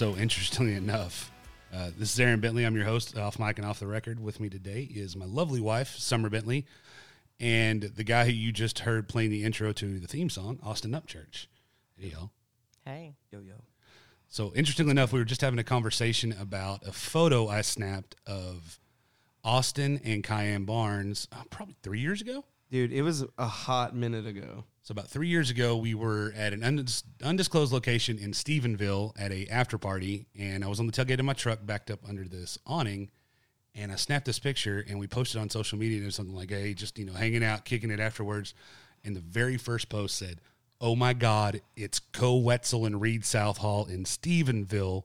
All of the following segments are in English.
So, interestingly enough, uh, this is Aaron Bentley. I'm your host, off mic and off the record. With me today is my lovely wife, Summer Bentley, and the guy who you just heard playing the intro to the theme song, Austin Upchurch. Hey, y'all. Hey. Yo, yo. So, interestingly enough, we were just having a conversation about a photo I snapped of Austin and Cayenne Barnes uh, probably three years ago. Dude, it was a hot minute ago. So about three years ago, we were at an undis- undisclosed location in Stephenville at a after party, and I was on the tailgate of my truck, backed up under this awning, and I snapped this picture, and we posted on social media, and something like, "Hey, just you know, hanging out, kicking it afterwards." And the very first post said, "Oh my God, it's Koe Wetzel and Reed Southall in Stephenville."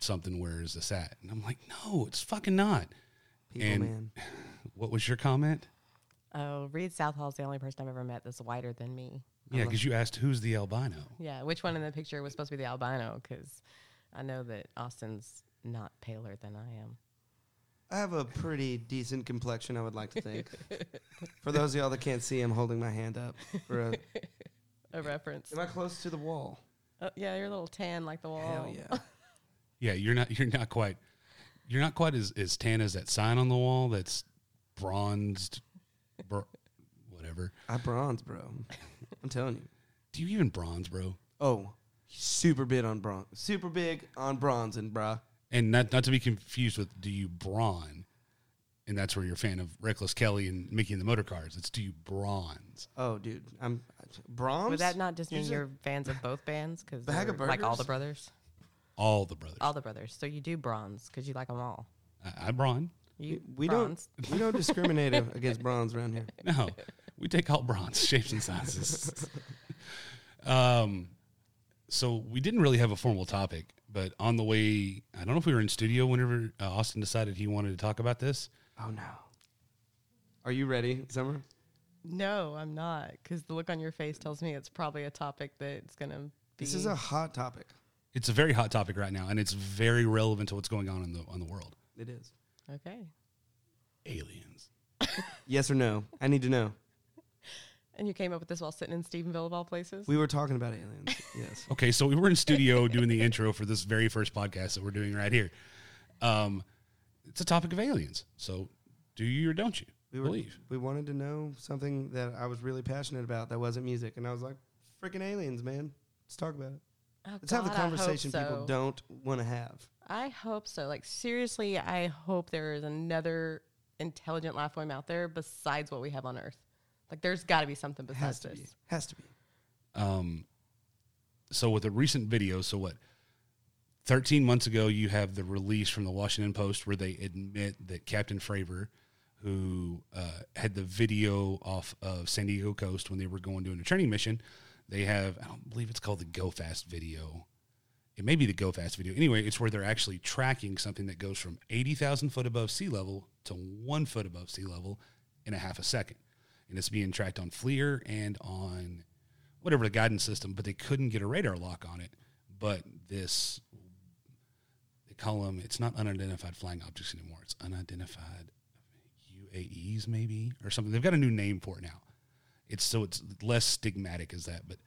Something where is this at? And I'm like, "No, it's fucking not." People, And- man. What was your comment? Oh, Reed Southall's the only person I've ever met that's whiter than me. Yeah, because you asked who's the albino. Yeah, which one in the picture was supposed to be the albino? Because I know that Austin's not paler than I am. I have a pretty decent complexion, I would like to think. for those of y'all that can't see, I'm holding my hand up. For a, A reference. am I close to the wall? Oh, yeah, you're a little tan like the wall. Hell yeah. Yeah, you're not you're not quite you're not quite as, as tan as that sign on the wall that's bronzed br- whatever. I bronze, bro. I'm telling you. Do you even bronze, bro? Oh, super big on bronze. Super big on bronzing, bruh. And not not to be confused with do you brawn? And that's where you're a fan of Reckless Kelly and Micky and the Motorcars. It's do you bronze? Oh, dude. I'm bronze. Would that not just you mean say- you're fans of both bands? Because Bag of like all burgers? the brothers, All the brothers. all the brothers. So you do bronze because you like them all. I, I brawn. You we bronze. don't we don't discriminate against bronze around here. No, we take all bronze shapes and sizes. um, so we didn't really have a formal topic, but on the way, I don't know if we were in studio whenever uh, Austin decided he wanted to talk about this. Oh no. Are you ready, Summer? No, I'm not. Because the look on your face tells me it's probably a topic that's gonna be. This is a hot topic. It's a very hot topic right now, and it's very relevant to what's going on in the on the world. It is. Okay. Aliens. Yes or no? I need to know. And you came up with this while sitting in Stephenville of all places. We were talking about aliens. Yes. Okay, so we were in studio doing the intro for this very first podcast that we're doing right here. Um, it's a topic of aliens. So, do you or don't you We were believe? we wanted to know something that I was really passionate about that wasn't music, and I was like, "Freaking aliens, man! Let's talk about it. Oh, Let's have the God, I hope conversation people don't want to have." I hope so. Like seriously, I hope there is another intelligent life form out there besides what we have on Earth. Like there's got to be something It has besides to be. Has to be. Um, so with a recent video, so what? Thirteen months ago, you have the release from the Washington Post where they admit that Captain Fravor, who uh, had the video off of San Diego coast when they were going doing a training mission, they have I don't believe it's called the Go Fast video. It may be the Go Fast video. Anyway, it's where they're actually tracking something that goes from eighty thousand foot above sea level to one foot above sea level in a half a second, and it's being tracked on FLIR and on whatever the guidance system, but they couldn't get a radar lock on it. But this, they call them, it's not unidentified flying objects anymore. It's unidentified UAEs, maybe, or something. They've got a new name for it now. It's so it's less stigmatic as that. But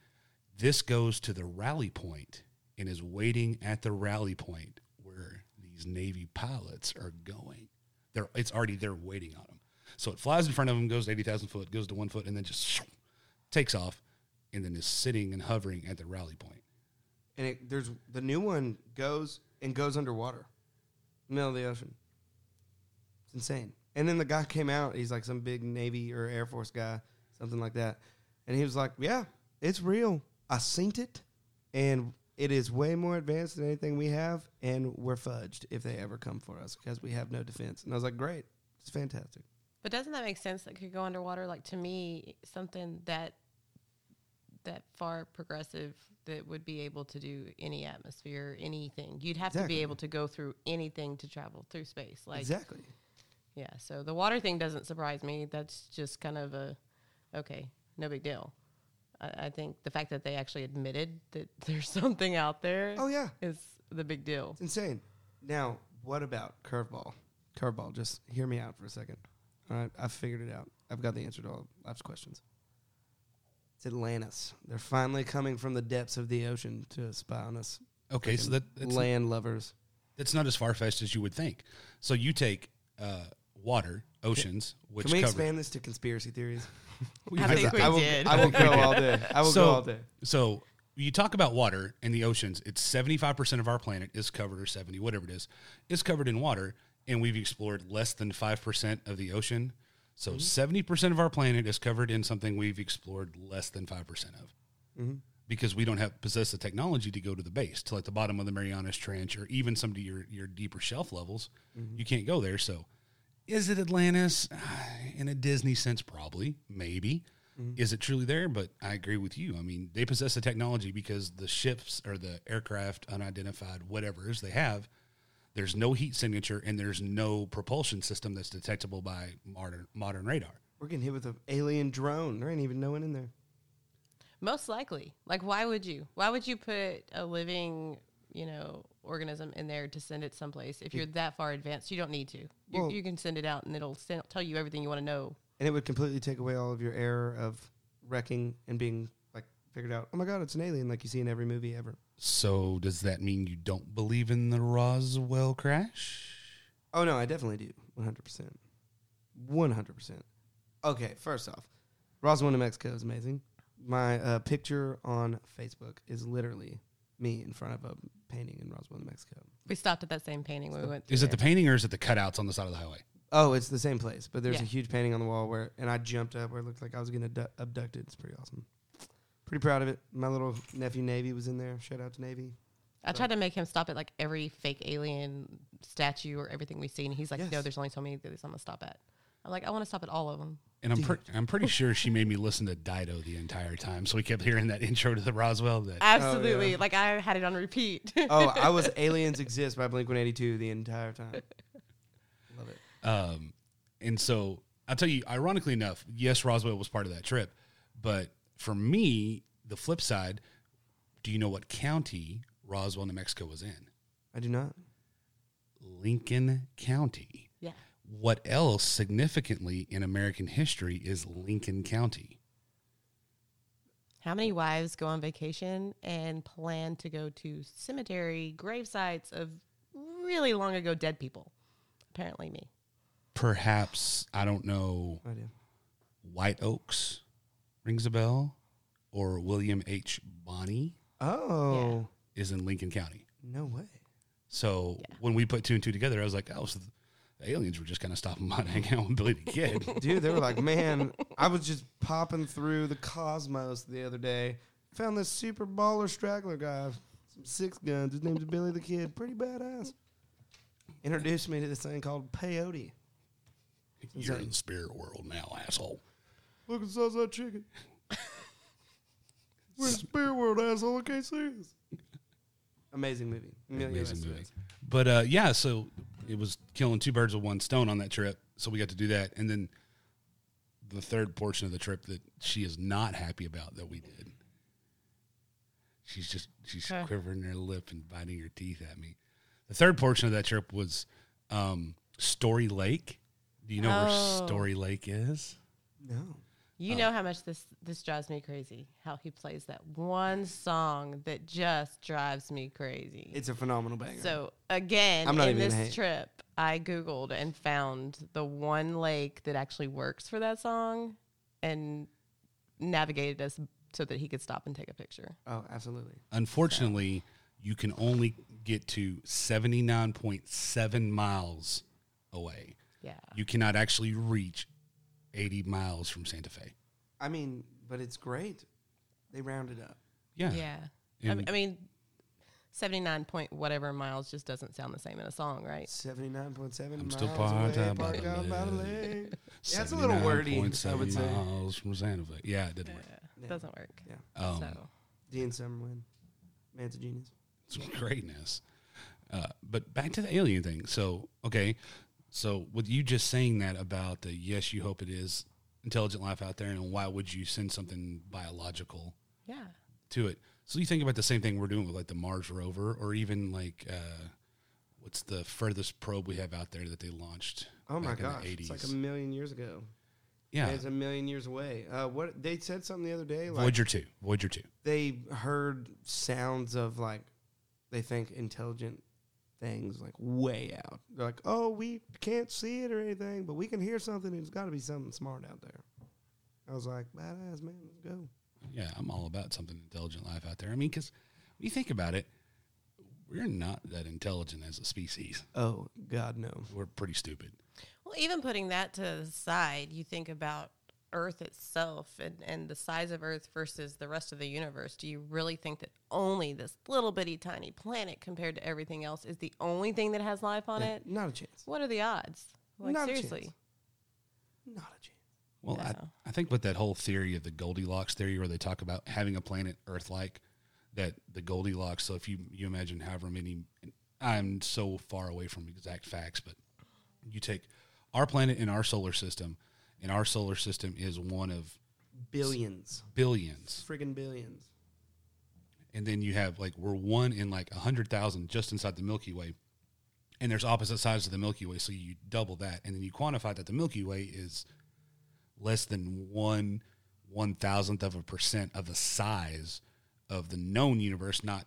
this goes to the rally point and is waiting at the rally point where these Navy pilots are going. They're, it's already there waiting on them. So it flies in front of them, goes to 80,000 foot, goes to one foot, and then just takes off and then is sitting and hovering at the rally point. And it, there's the new one goes and goes underwater, middle of the ocean. It's insane. And then the guy came out. He's like some big Navy or Air Force guy, something like that. And he was like, "Yeah, it's real. I seen it, and it is way more advanced than anything we have, and we're fudged if they ever come for us because we have no defense." And I was like, "Great, it's fantastic." But doesn't that make sense? That could go underwater. Like to me, something that that far progressive that would be able to do any atmosphere, anything. You'd have to be able to go through anything to travel through space. Like exactly. yeah. So the water thing doesn't surprise me. That's just kind of a okay, no big deal. I, I think the fact that they actually admitted that there's something out there. Oh yeah, is the big deal. It's insane. Now, what about curveball? Curveball. Just hear me out for a second. All right, I've figured it out. I've got the answer to all of life's questions. It's Atlantis. They're finally coming from the depths of the ocean to spy on us. Okay, so that that's, land lovers. that's not as far fetched as you would think. So you take uh, water, oceans, which Can we cover. expand this to conspiracy theories? I think we I will, did. I will go all day. I will so, go all day. So you talk about water and the oceans. It's seventy five percent of our planet is covered, or seventy, whatever it is, is covered in water, and we've explored less than five percent of the ocean. So mm-hmm. 70 percent of our planet is covered in something we've explored less than five percent of, mm-hmm. because we don't have possess the technology to go to the base, to like the bottom of the Marianas Trench, or even some of your your deeper shelf levels. Mm-hmm. You can't go there. So, is it Atlantis? In a Disney sense, probably, maybe. Mm-hmm. Is it truly there? But I agree with you. I mean, they possess the technology because the ships or the aircraft, unidentified, whatever it is they have, there's no heat signature and there's no propulsion system that's detectable by modern modern radar. We're getting hit with an alien drone. There ain't even no one in there. Most likely. Like, why would you? Why would you put a living, you know, organism in there to send it someplace if you're that far advanced? You don't need to. You, Well- you can send it out and it'll send, tell you everything you want to know. And it would completely take away all of your error of wrecking and being like figured out. Oh my god, it's an alien, like you see in every movie ever. So does that mean you don't believe in the Roswell crash? Oh no, I definitely do. One hundred percent. One hundred percent. Okay, first off, Roswell, New Mexico is amazing. My uh, picture on Facebook is literally me in front of a painting in Roswell, New Mexico. We stopped at that same painting when we went. Is through it the there. painting or is it the cutouts on the side of the highway? Oh, it's the same place, but there's Yeah. a huge painting on the wall where, and I jumped up where it looked like I was getting abdu- abducted. It's pretty awesome. Pretty proud of it. My little nephew Navy was in there. Shout out to Navy. I tried to make him stop at like every fake alien statue or everything we've seen. He's like, no, Yes. there's only so many of these I'm gonna stop at. I'm like, I want to stop at all of them. And I'm pre- I'm pretty sure she made me listen to Dido the entire time, so we kept hearing that intro to the Roswell. That Absolutely. Like I had it on repeat. Oh, I was Aliens Exist by Blink 182 the entire time. Love it. Um, and so I'll tell you, ironically enough, yes, Roswell was part of that trip, but for me, the flip side, do you know what county Roswell, New Mexico was in? I do not. Lincoln County. Yeah. What else significantly in American history is Lincoln County? How many wives go on vacation and plan to go to cemetery grave sites of really long ago dead people? Apparently, me. Perhaps, I don't know, I do. White Oaks rings a bell, or William H. Bonney Oh, is in Lincoln County. no way. So when we put two and two together, I was like, oh, so the aliens were just kind of stopping by to hang out with Billy the Kid. Dude, they were like, man, I was just popping through the cosmos the other day. Found this super baller straggler guy, some six guns. His name's Billy the Kid. Pretty badass. Introduced me to this thing called peyote. You're in the spirit world now, asshole. Look at Southside Chicken. We're in the spirit world, asshole. I can't see us. Amazing movie. Amazing movie. But uh, yeah, so it was killing two birds with one stone on that trip. So we got to do that, and then the third portion of the trip that she is not happy about that we did. She's just she's Huh. quivering her lip and biting her teeth at me. The third portion of that trip was um, Story Lake. Do you know Oh. where Story Lake is? No. You oh. know how much this this drives me crazy. How he plays that one song that just drives me crazy. It's a phenomenal banger. so again, I'm not in this hate. trip, I googled and found the one lake that actually works for that song, and navigated us so that he could stop and take a picture. oh, absolutely. Unfortunately, you can only get to 79.7 miles away. Yeah, You cannot actually reach 80 miles from Santa Fe. I mean, but it's great. They rounded up. Yeah. yeah. I, mean- I mean, seventy nine point whatever miles just doesn't sound the same in a song, right? 79.7 I'm miles still away, part of parked by out the by the lake. lake. Yeah, it's a little wordy, I would say. miles from Santa Fe. Yeah, it didn't work. Yeah. Doesn't work. Yeah. Um, so Dean Summerlin. Man's a genius. It's greatness. Uh, but back to the alien thing. So, okay. So, with you just saying that about the yes, you hope it is intelligent life out there, and why would you send something biological yeah. to it? So, you think about the same thing we're doing with like the Mars rover, or even like uh, what's the furthest probe we have out there that they launched? Oh my back in the gosh. It's like a million years ago. Yeah. It's a million years away. Uh, what they said something the other day, like Voyager 2. Voyager 2. they heard sounds of like they think intelligent things like way out. They're like, oh, we can't see it or anything, but we can hear something. There's got to be something smart out there. I was like, badass man, let's go. Yeah, I'm all about something intelligent life out there. I mean, because when you think about it, we're not that intelligent as a species. Oh God, no. We're pretty stupid. Well, even putting that to the side, you think about Earth itself and, and the size of Earth versus the rest of the universe. Do you really think that only this little bitty tiny planet compared to everything else is the only thing that has life on Yeah, it? Not a chance. What are the odds? Like Not seriously. chance. Not a chance. Well, Yeah. I, I think with that whole theory of the Goldilocks theory, where they talk about having a planet Earth-like, that the Goldilocks. So if you you imagine however many, I'm so far away from exact facts, but you take our planet in our solar system, and our solar system is one of Billions. billions, Friggin' billions. and then you have like we're one in like a hundred thousand just inside the Milky Way, and there's opposite sides of the Milky Way, so you double that, and then you quantify that the Milky Way is less than one one thousandth of a percent of the size of the known universe, not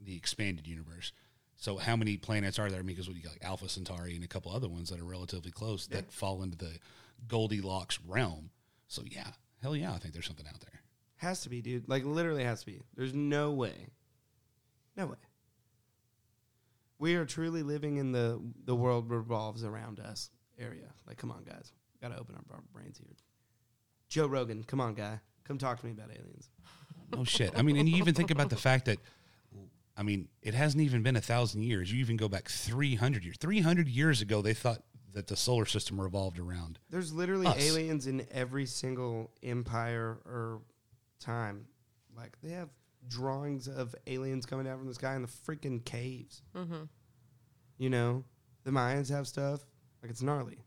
the expanded universe. So how many planets are there? I mean, Because we got like Alpha Centauri and a couple other ones that are relatively close that fall into the Goldilocks realm. So yeah, hell yeah, I think there's something out there. Has to be, dude. Like literally has to be. There's no way. No way. We are truly living in the the world revolves around us area. Like, come on, guys. Got to open up our brains here. Joe Rogan, come on, guy. Come talk to me about aliens. No shit. I mean, and you even think about the fact that, I mean, it hasn't even been a thousand years. You even go back 300 years. 300 years ago, they thought that the solar system revolved around. There's literally Us. aliens in every single empire or time. Like they have drawings of aliens coming down from the sky in the freaking caves. Mm-hmm. You know, the Mayans have stuff. Like it's gnarly.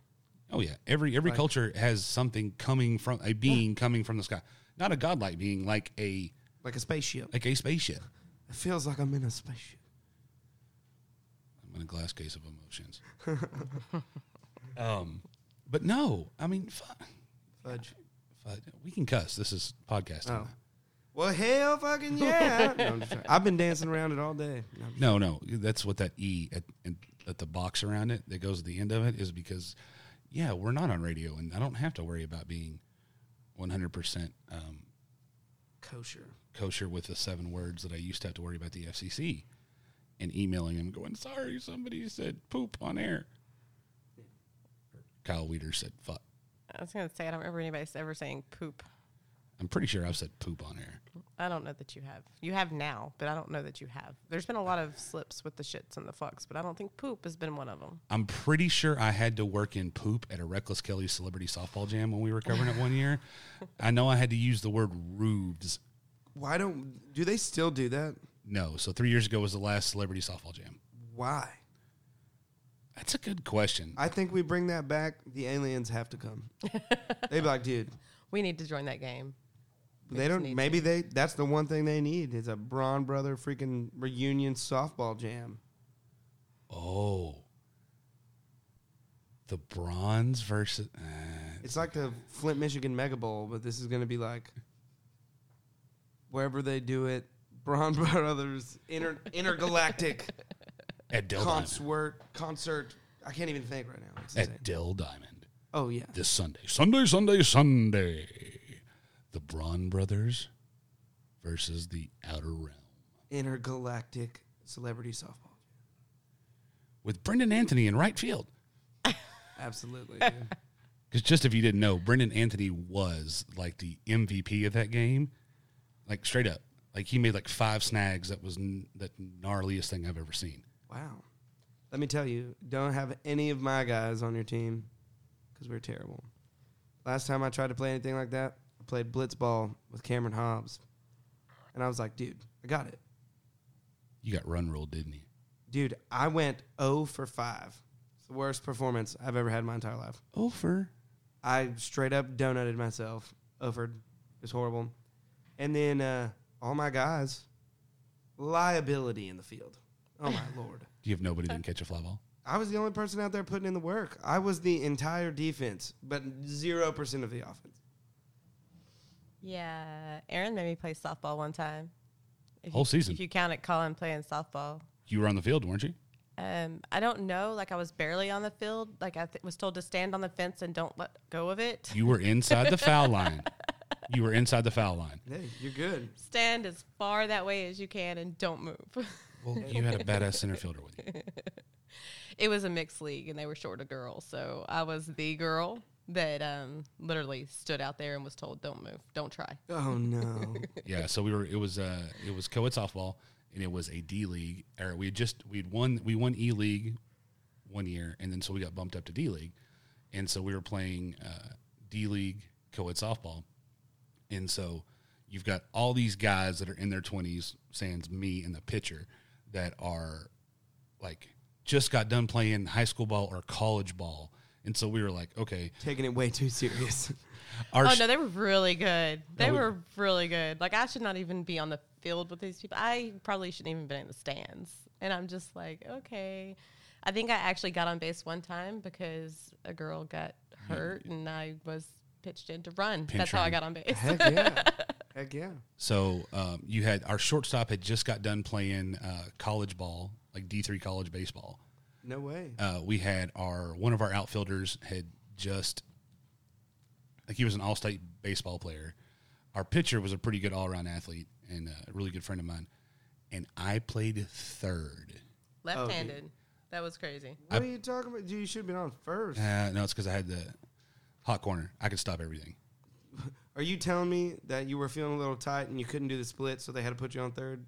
Oh yeah, every every Like- culture has something coming from a being coming from the sky, not a godlike being, like a Like a spaceship. like a spaceship. It feels like I'm in a spaceship. I'm in a glass case of emotions. um, but no, I mean, fuck, Fudge. fuck, we can cuss. This is podcasting. Oh. Well, hell fucking yeah. no, I'm just joking. I've been dancing around it all day. No, I'm just- No, no, that's what that E at, at the box around it that goes at the end of it is because, yeah, we're not on radio, and I don't have to worry about being 100 percent um, kosher. kosher with the seven words that I used to have to worry about the FCC and emailing them going, sorry, somebody said poop on air. Kyle Weeder said fuck. I was going to say, I don't remember anybody ever saying poop. I'm pretty sure I've said poop on air. I don't know that you have. You have now, but I don't know that you have. There's been a lot of slips with the shits and the fucks, but I don't think poop has been one of them. I'm pretty sure I had to work in poop at a Reckless Kelly Celebrity Softball Jam when we were covering it one year. I know I had to use the word rubes. Why don't do they still do that? No, so three years ago was the last Celebrity Softball Jam. Why? That's a good question. I think we bring that back. The aliens have to come. They'd be like, dude, We need to join that game. We they just don't. need Maybe to. they. That's the one thing they need is a Braun brother freaking reunion softball jam. Oh. The bronze versus. Uh, It's like the Flint, Michigan Mega Bowl, but this is going to be like wherever they do it. Braun Brothers inter, intergalactic at Dell Diamond. concert concert. I can't even think right now. It's insane. At Dell Diamond. Oh yeah, this Sunday. Sunday, Sunday, Sunday. The Braun Brothers versus the Outer Realm intergalactic celebrity softball. with Brendan Anthony in right field. Absolutely. Because just if you didn't know, Brendan Anthony was like the MVP of that game, like straight up. Like he made like five snags. That was n- the gnarliest thing I've ever seen. Wow. Let me tell you, don't have any of my guys on your team because we're terrible. Last time I tried to play anything like that, I played blitzball with Cameron Hobbs, and I was like, dude, I got it. You got run ruled, didn't you? Dude, I went 0 for 5. It's the worst performance I've ever had in my entire life. Over. I straight up donutted myself. Overed. It was horrible. And then uh, all my guys, liability in the field. Oh my lord. Do you have nobody that can catch a fly ball? I was the only person out there putting in the work. I was the entire defense, but 0% of the offense. Yeah, Aaron made me play softball one time. If Whole you, season. If you count it, Colin playing softball. You were on the field, weren't you? Um, I don't know. Like I was barely on the field. Like I th- was told to stand on the fence and don't let go of it. You were inside the foul line. You were inside the foul line. Hey, you're good. Stand as far that way as you can and don't move. Well, you had a badass center fielder with you. it was a mixed league and they were short of girls, so I was the girl that um, literally stood out there and was told, "Don't move, don't try." Oh no. Yeah, so we were. It was. Uh, it was co-ed softball, and it was a D league. Or we had just we'd won. We won E league one year, and then so we got bumped up to D league, and so we were playing uh, D league co-ed softball, and so you've got all these guys that are in their twenties, sans me and the pitcher, that are like just got done playing high school ball or college ball, and so we were like, okay, Taking it way too serious. our oh no, they were really good. They we- were really good. Like I should not even be on the field with these people. I probably shouldn't even been in the stands. And I'm just like, okay. I think I actually got on base one time because a girl got hurt and I was pitched in to run. Pinch That's how I got on base. Heck yeah. Heck yeah. So um, you had our shortstop had just got done playing uh, college ball, like D three college baseball. No way. Uh, we had our one of our outfielders had just like he was an all state baseball player. Our pitcher was a pretty good all around athlete and a really good friend of mine. And I played third. Left-handed. that was crazy. What are you talking about? You should have been on first. Uh, no, it's because I had the hot corner. I could stop everything. Are you telling me that you were feeling a little tight and you couldn't do the split, so they had to put you on third?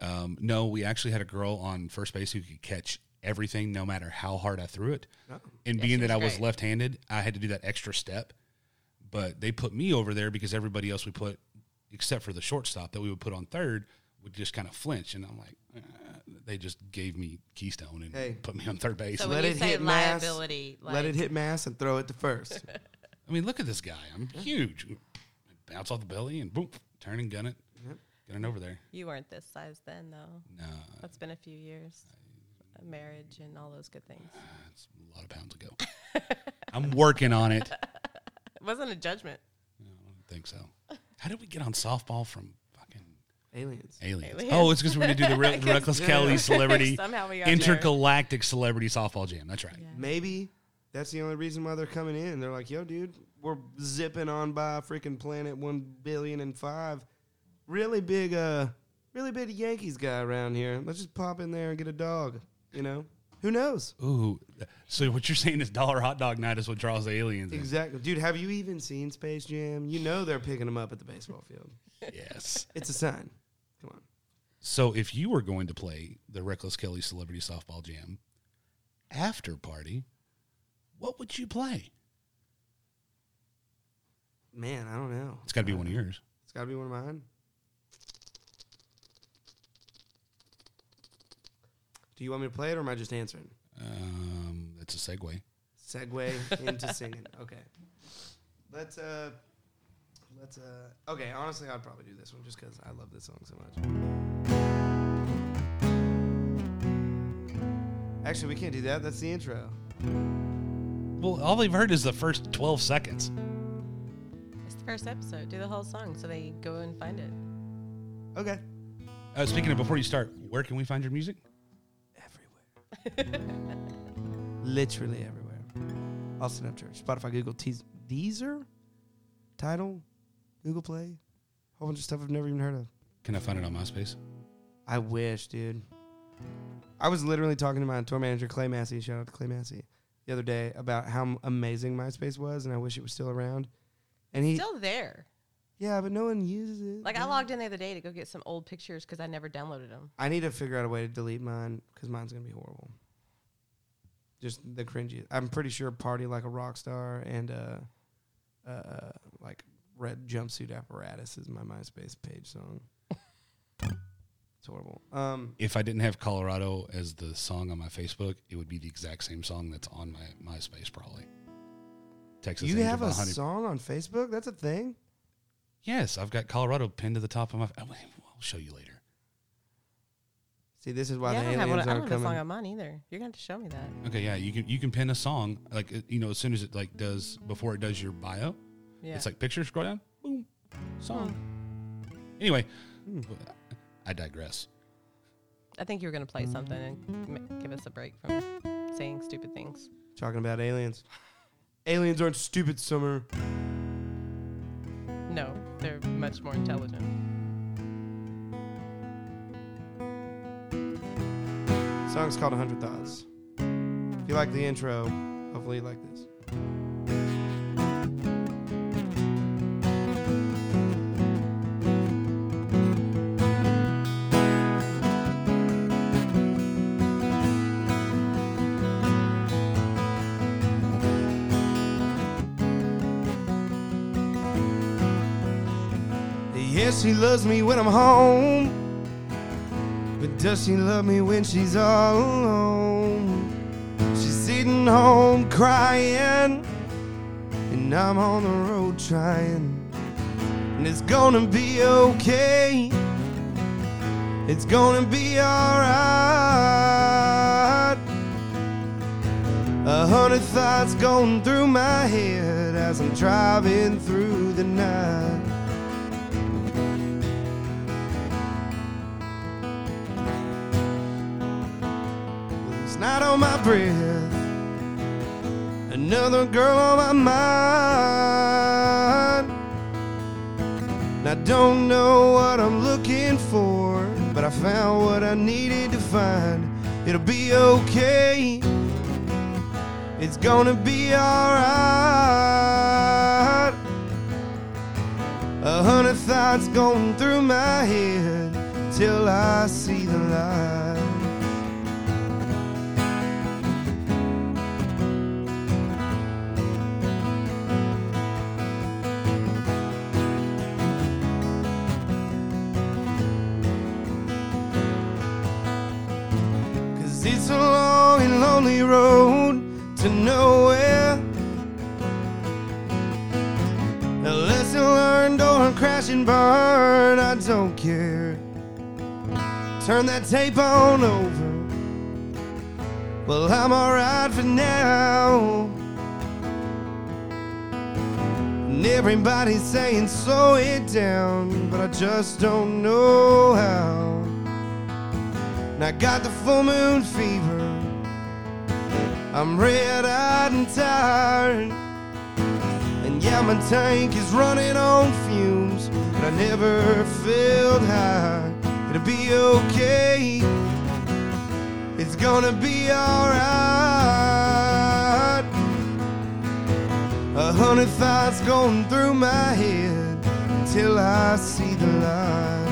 Um, no, we actually had a girl on first base who could catch everything, no matter how hard I threw it. No. And Yeah, being she that I was was great. left-handed, I had to do that extra step. But they put me over there because everybody else we put, except for the shortstop that we would put on third, would just kind of flinch. And I'm like, uh, they just gave me Keystone and Hey. put me on third base. So Let it say hit mass, like, Let it hit mass and throw it to first. I mean, look at this guy. I'm huge. Bounce off the belly and boom, turn and gun it, Yep. get it over there. You weren't this size then, though. No, That's been a few years. A marriage and all those good things. that's a lot of pounds ago. I'm working on it. It wasn't a judgment. I don't think so. How did we get on softball from fucking Aliens. aliens? Aliens. Oh, it's because we're going to do the Re- Reckless Yeah. Kelly celebrity Somehow we got there. intergalactic celebrity softball jam. That's right. Yeah. Maybe that's the only reason why they're coming in. They're like, yo, dude, we're zipping on by freaking planet one billion and five. Really big, uh, really big Yankees guy around here. Let's just pop in there and get a dog. You know, who knows? Ooh, so what you're saying is dollar hot dog night is what draws the aliens in. Exactly, dude. Have you even seen Space Jam? You know they're picking them up at the baseball field. Yes. It's a sign. Come on. So if you were going to play the Reckless Kelly Celebrity Softball Jam after party, what would you play? Man, I don't know. It's got to be one of yours. It's got to be one of mine. Do you want me to play it or am I just answering? Um, that's a segue. Segue into singing. Okay. Let's uh let's uh okay, honestly I'd probably do this one just cuz I love this song so much. Actually, we can't do that. That's the intro. Well, all they've heard is the first 12 seconds. It's the first episode. Do the whole song so they go and find it. Okay. Uh, speaking of, before you start, where can we find your music? Everywhere. Literally everywhere. Austin Upchurch, Spotify, Google, Teas Deezer, Tidal, Google Play, a whole bunch of stuff I've never even heard of. Can I find it on MySpace? I wish, dude. I was literally talking to my tour manager, Clay Massey, shout out to Clay Massey, the other day about how amazing MySpace was and I wish it was still around. And he, Still there. yeah, but no one uses it. Like I logged in the other day to go get some old pictures because I never downloaded them. I need to figure out a way to delete mine because mine's going to be horrible. Just the cringy. I'm pretty sure Party Like a Rock Star and uh, uh, like Red Jumpsuit Apparatus is my MySpace page song. it's horrible. Um, If I didn't have Colorado as the song on my Facebook, it would be the exact same song that's on my MySpace, probably. Texas. you Angel have a Honey- song on Facebook? That's a thing? Yes, I've got Colorado pinned to the top of my. I'll show you later. See, this is why yeah, I the don't have, one, aliens I don't aren't have a song coming. on mine either. You're gonna have to show me that. Okay, yeah, you can you can pin a song like uh, you know as soon as it like does before it does your bio. Yeah. It's like picture scroll down, boom, song. Anyway, Hmm. I digress. I think you were gonna play something and m- give us a break from saying stupid things. Talking about aliens. Aliens aren't stupid, Summer. No, they're much more intelligent. song's called 100 Thoughts. If you like the intro, hopefully you like this. Yes, she loves me when I'm home. But does she love me when she's all alone? She's sitting home crying, and I'm on the road trying. And it's gonna be okay. It's gonna be alright. A hundred thoughts going through my head as I'm driving through the night. Not on my breath. Another girl on my mind. And I don't know what I'm looking for, but I found what I needed to find. It'll be okay. It's gonna be alright. A hundred thoughts going through my head till I see the light. It's a long and lonely road to nowhere. A lesson learned or a crash and burn, I don't care. Turn that tape on over. Well, I'm alright for now. And everybody's saying slow it down, but I just don't know how. And I got the full moon fever. I'm red eyed and tired. And yeah, my tank is running on fumes, but I never felt high. It'll be okay. It's gonna be alright. A hundred thoughts going through my head until I see the light.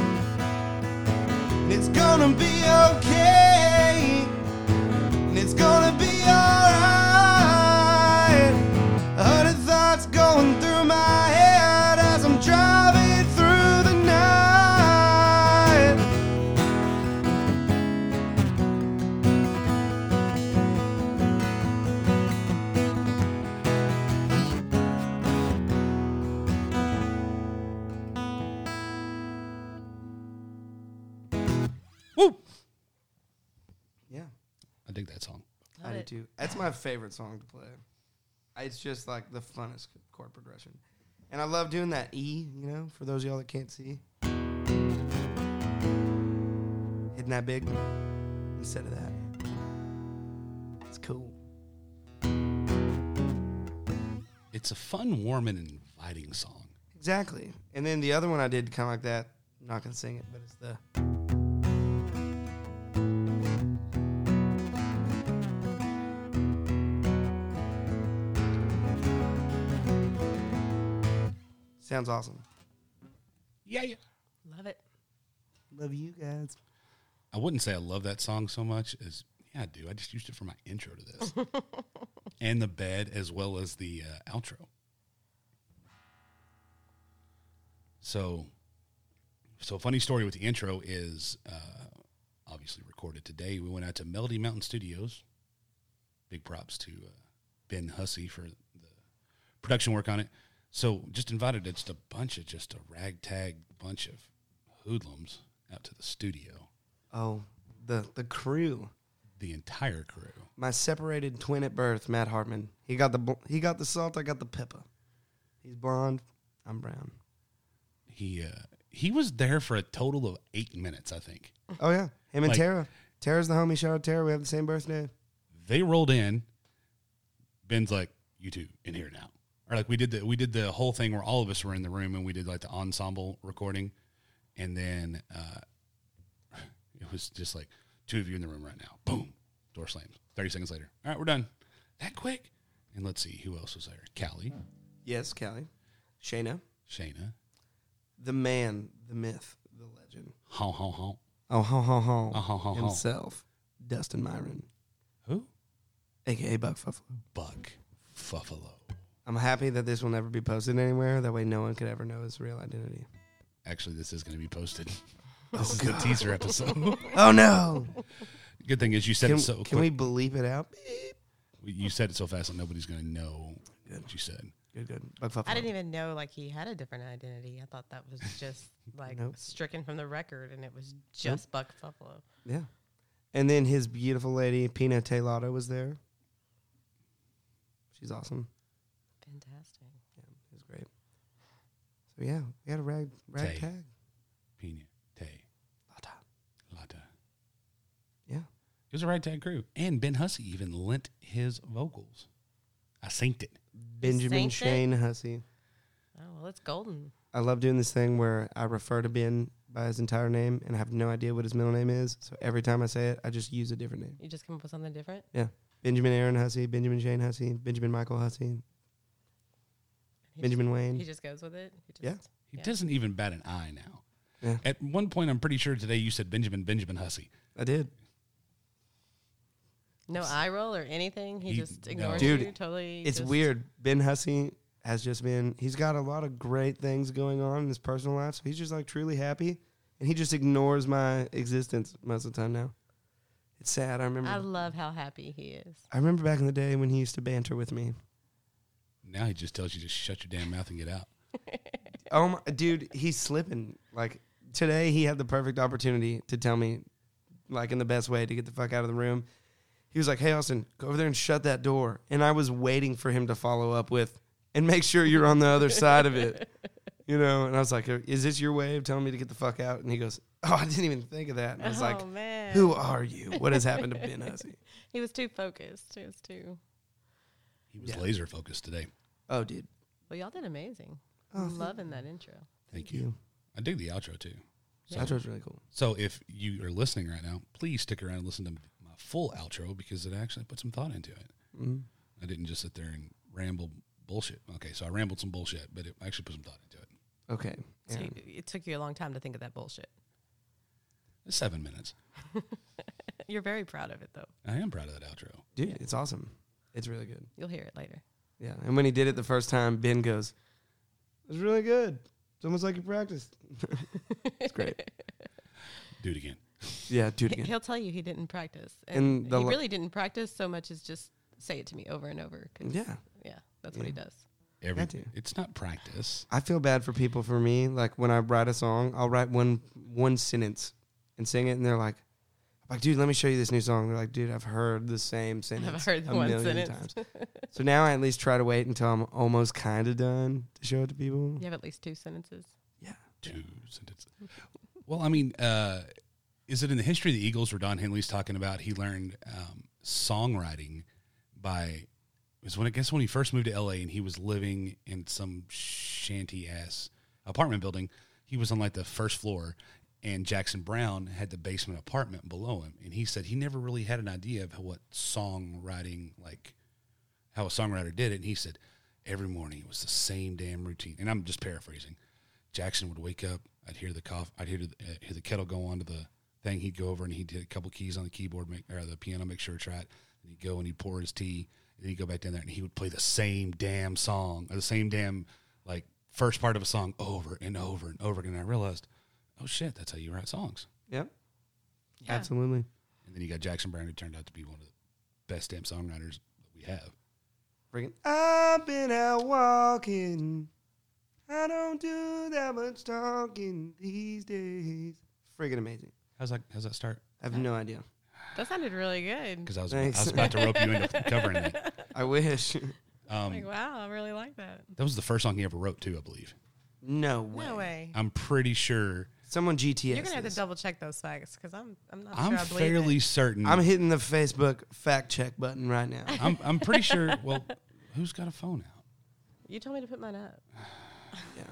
It's gonna be okay. And it's gonna be alright. A hundred thoughts going through it. too. That's my favorite song to play. It's just like the funnest chord progression. And I love doing that E, you know, for those of y'all that can't see. Hitting that big instead of that. It's cool. It's a fun, warm, and inviting song. Exactly. And then the other one I did kind of like that. I'm not going to sing it, but it's the. Sounds awesome. Yeah, yeah. Love it. Love you guys. I wouldn't say I love that song so much as yeah, I do. I just used it for my intro to this, and the bed as well as the uh, outro. So, so funny story with the intro is uh, obviously recorded today. We went out to Melody Mountain Studios. Big props to uh, Ben Hussey for the production work on it. So just invited just a bunch of just a ragtag bunch of hoodlums out to the studio. Oh, the the crew. The entire crew. My separated twin at birth, Matt Hartman. He got the bl- he got the salt. I got the pepper. He's blonde. I'm brown. he uh, he was there for a total of eight minutes, I think. Oh yeah, him and Like- Tara. Tara's the homie. Shout out Tara. We have the same birthday. They rolled in. Ben's like, "You two in here now," or like we did the we did the whole thing where all of us were in the room and we did like the ensemble recording, and then uh, it was just like two of you in the room right now. Boom, door slams. Thirty seconds later, all right, we're done. That quick. And let's see who else was there. Callie, Yes, Callie, Shayna, Shayna, the man, the myth, the legend. how how how Oh, ho ho ho, Oh, ho, ho, ho. himself, Dustin Myron, who aka Buck Fuffalo. Buck Fuffalo. I'm happy that this will never be posted anywhere. That way, no one could ever know his real identity. Actually, this is going to be posted. This is oh, the teaser episode. Oh no! Good thing is you said Can, it so can quick. we bleep it out? Beep. You said it so fast that nobody's going to know Good. what you said. Good, good. Buck I didn't even know like he had a different identity. I thought that was just like Nope. stricken from the record, and it was just Buck Buffalo. Yeah. And then his beautiful lady, Pina Taylor, was there. She's awesome. Fantastic. Yeah, it was great. So yeah, we had a rag rag Tay. tag. Pina, Tay, Lata. Lata. Yeah. It was a rag tag crew. And Ben Hussey even lent his vocals. I synced it. Benjamin synced it? Shane Hussey. Oh well, it's golden. I love doing this thing where I refer to Ben by his entire name and I have no idea what his middle name is. So every time I say it, I just use a different name. You just come up with something different. Yeah. Benjamin Aaron Hussey, Benjamin Shane Hussey, Benjamin Michael Hussey, He Benjamin just, Wayne. He just goes with it. He just, Yeah. He Yeah. doesn't even bat an eye now. Yeah. At one point, I'm pretty sure today you said Benjamin Benjamin Hussey. I did. No eye roll or anything. He, He- just ignores Dude, you totally. It's just- weird. Ben Hussey has just been, he's got a lot of great things going on in his personal life. So he's just like truly happy. And he just ignores my existence most of the time now. It's sad. I remember. I love how happy he is. I remember back in the day when he used to banter with me. Now he just tells you to shut your damn mouth and get out. Oh my, dude, he's slipping. Like today, he had the perfect opportunity to tell me, like in the best way, to get the fuck out of the room. He was like, "Hey, Austin, go over there and shut that door." And I was waiting for him to follow up with, "And make sure you're on the other side of it." You know, and I was like, "Is this your way of telling me to get the fuck out?" And he goes, "Oh, I didn't even think of that." And I was oh like, man, "Who are you? What has happened to Ben Hussey?" He was too focused. He was too. He was Yeah. laser focused today. Oh, dude. Well, y'all did amazing. Oh, I'm loving that intro. Thank you. I dig the outro too. So Outro's really cool. So if you are listening right now, please stick around and listen to my full outro because it actually put some thought into it. Mm. I didn't just sit there and ramble bullshit. Okay, so I rambled some bullshit, but it actually put some thought into it. Okay. So Yeah. you- it took you a long time to think of that bullshit. It's seven minutes. You're very proud of it, though. I am proud of that outro. Dude, Yeah. it's awesome. It's really good. You'll hear it later. Yeah. And when he did it the first time, Ben goes, It was really good. It's almost like you practiced. it's great. Do it again. Yeah, do it again. He'll tell you he didn't practice, And and, he lo- really didn't practice so much as just say it to me over and over. 'cause, Yeah. yeah, that's what he does. Every, it's not practice. I feel bad for people for me. Like when I write a song, I'll write one one sentence and sing it, and they're like, "Like, dude, let me show you this new song." They're like, "Dude, I've heard the same sentence I've heard a one million sentence. times." so now I at least try to wait until I'm almost kind of done to show it to people. You have at least two sentences. Yeah, Two sentences. Well, I mean, uh, is it in the history of the Eagles where Don Henley's talking about he learned um, songwriting by it was when I guess when he first moved to LA and he was living in some shanty ass apartment building. He was on like the first floor, and Jackson Browne had the basement apartment below him, and he said he never really had an idea of what songwriting like how a songwriter did it. And he said every morning it was the same damn routine. And I'm just paraphrasing. Jackson would wake up. I'd hear the cough. I'd hear the, uh, hear the kettle go onto the thing. He'd go over and he'd hit a couple keys on the keyboard, make, or the piano, make sure it's right. And he'd go and he'd pour his tea. And he'd go back down there and he would play the same damn song or the same damn like first part of a song over and over and over again. And I realized, oh shit, that's how you write songs. yep, Yeah. absolutely. And then you got Jackson Browne, who turned out to be one of the best damn songwriters that we have. Freaking, I've been out walking. I don't do that much talking these days. Freaking amazing. How's that? How's that start? I have no idea. That sounded really good. Because I was Thanks. I was about to rope you into covering that. I wish. Um, like, wow, I really like that. that was the first song he ever wrote too, I believe. No way. No way. I'm pretty sure. Someone GTS. You're gonna have to this. double check those facts because I'm I'm not I'm sure I believe fairly it. certain. I'm hitting the Facebook fact check button right now. I'm I'm pretty sure. Well, who's got a phone out? You told me to put mine up. yeah.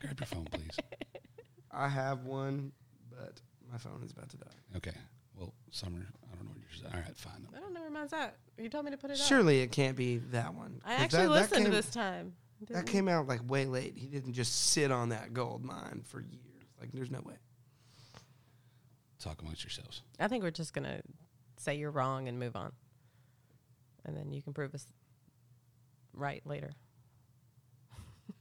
Grab your phone, please. I have one, but my phone is about to die. Okay. Well, Summer, I don't know what you're saying. All right, fine. I don't know where mine's at. You told me to put it up. Surely it can't be that one. I 'Cause actually that, listened that came, this time. That came out like way late. He didn't just sit on that gold mine for years. Like, there's no way. Talk amongst yourselves. I think we're just gonna say you're wrong and move on, and then you can prove us right later.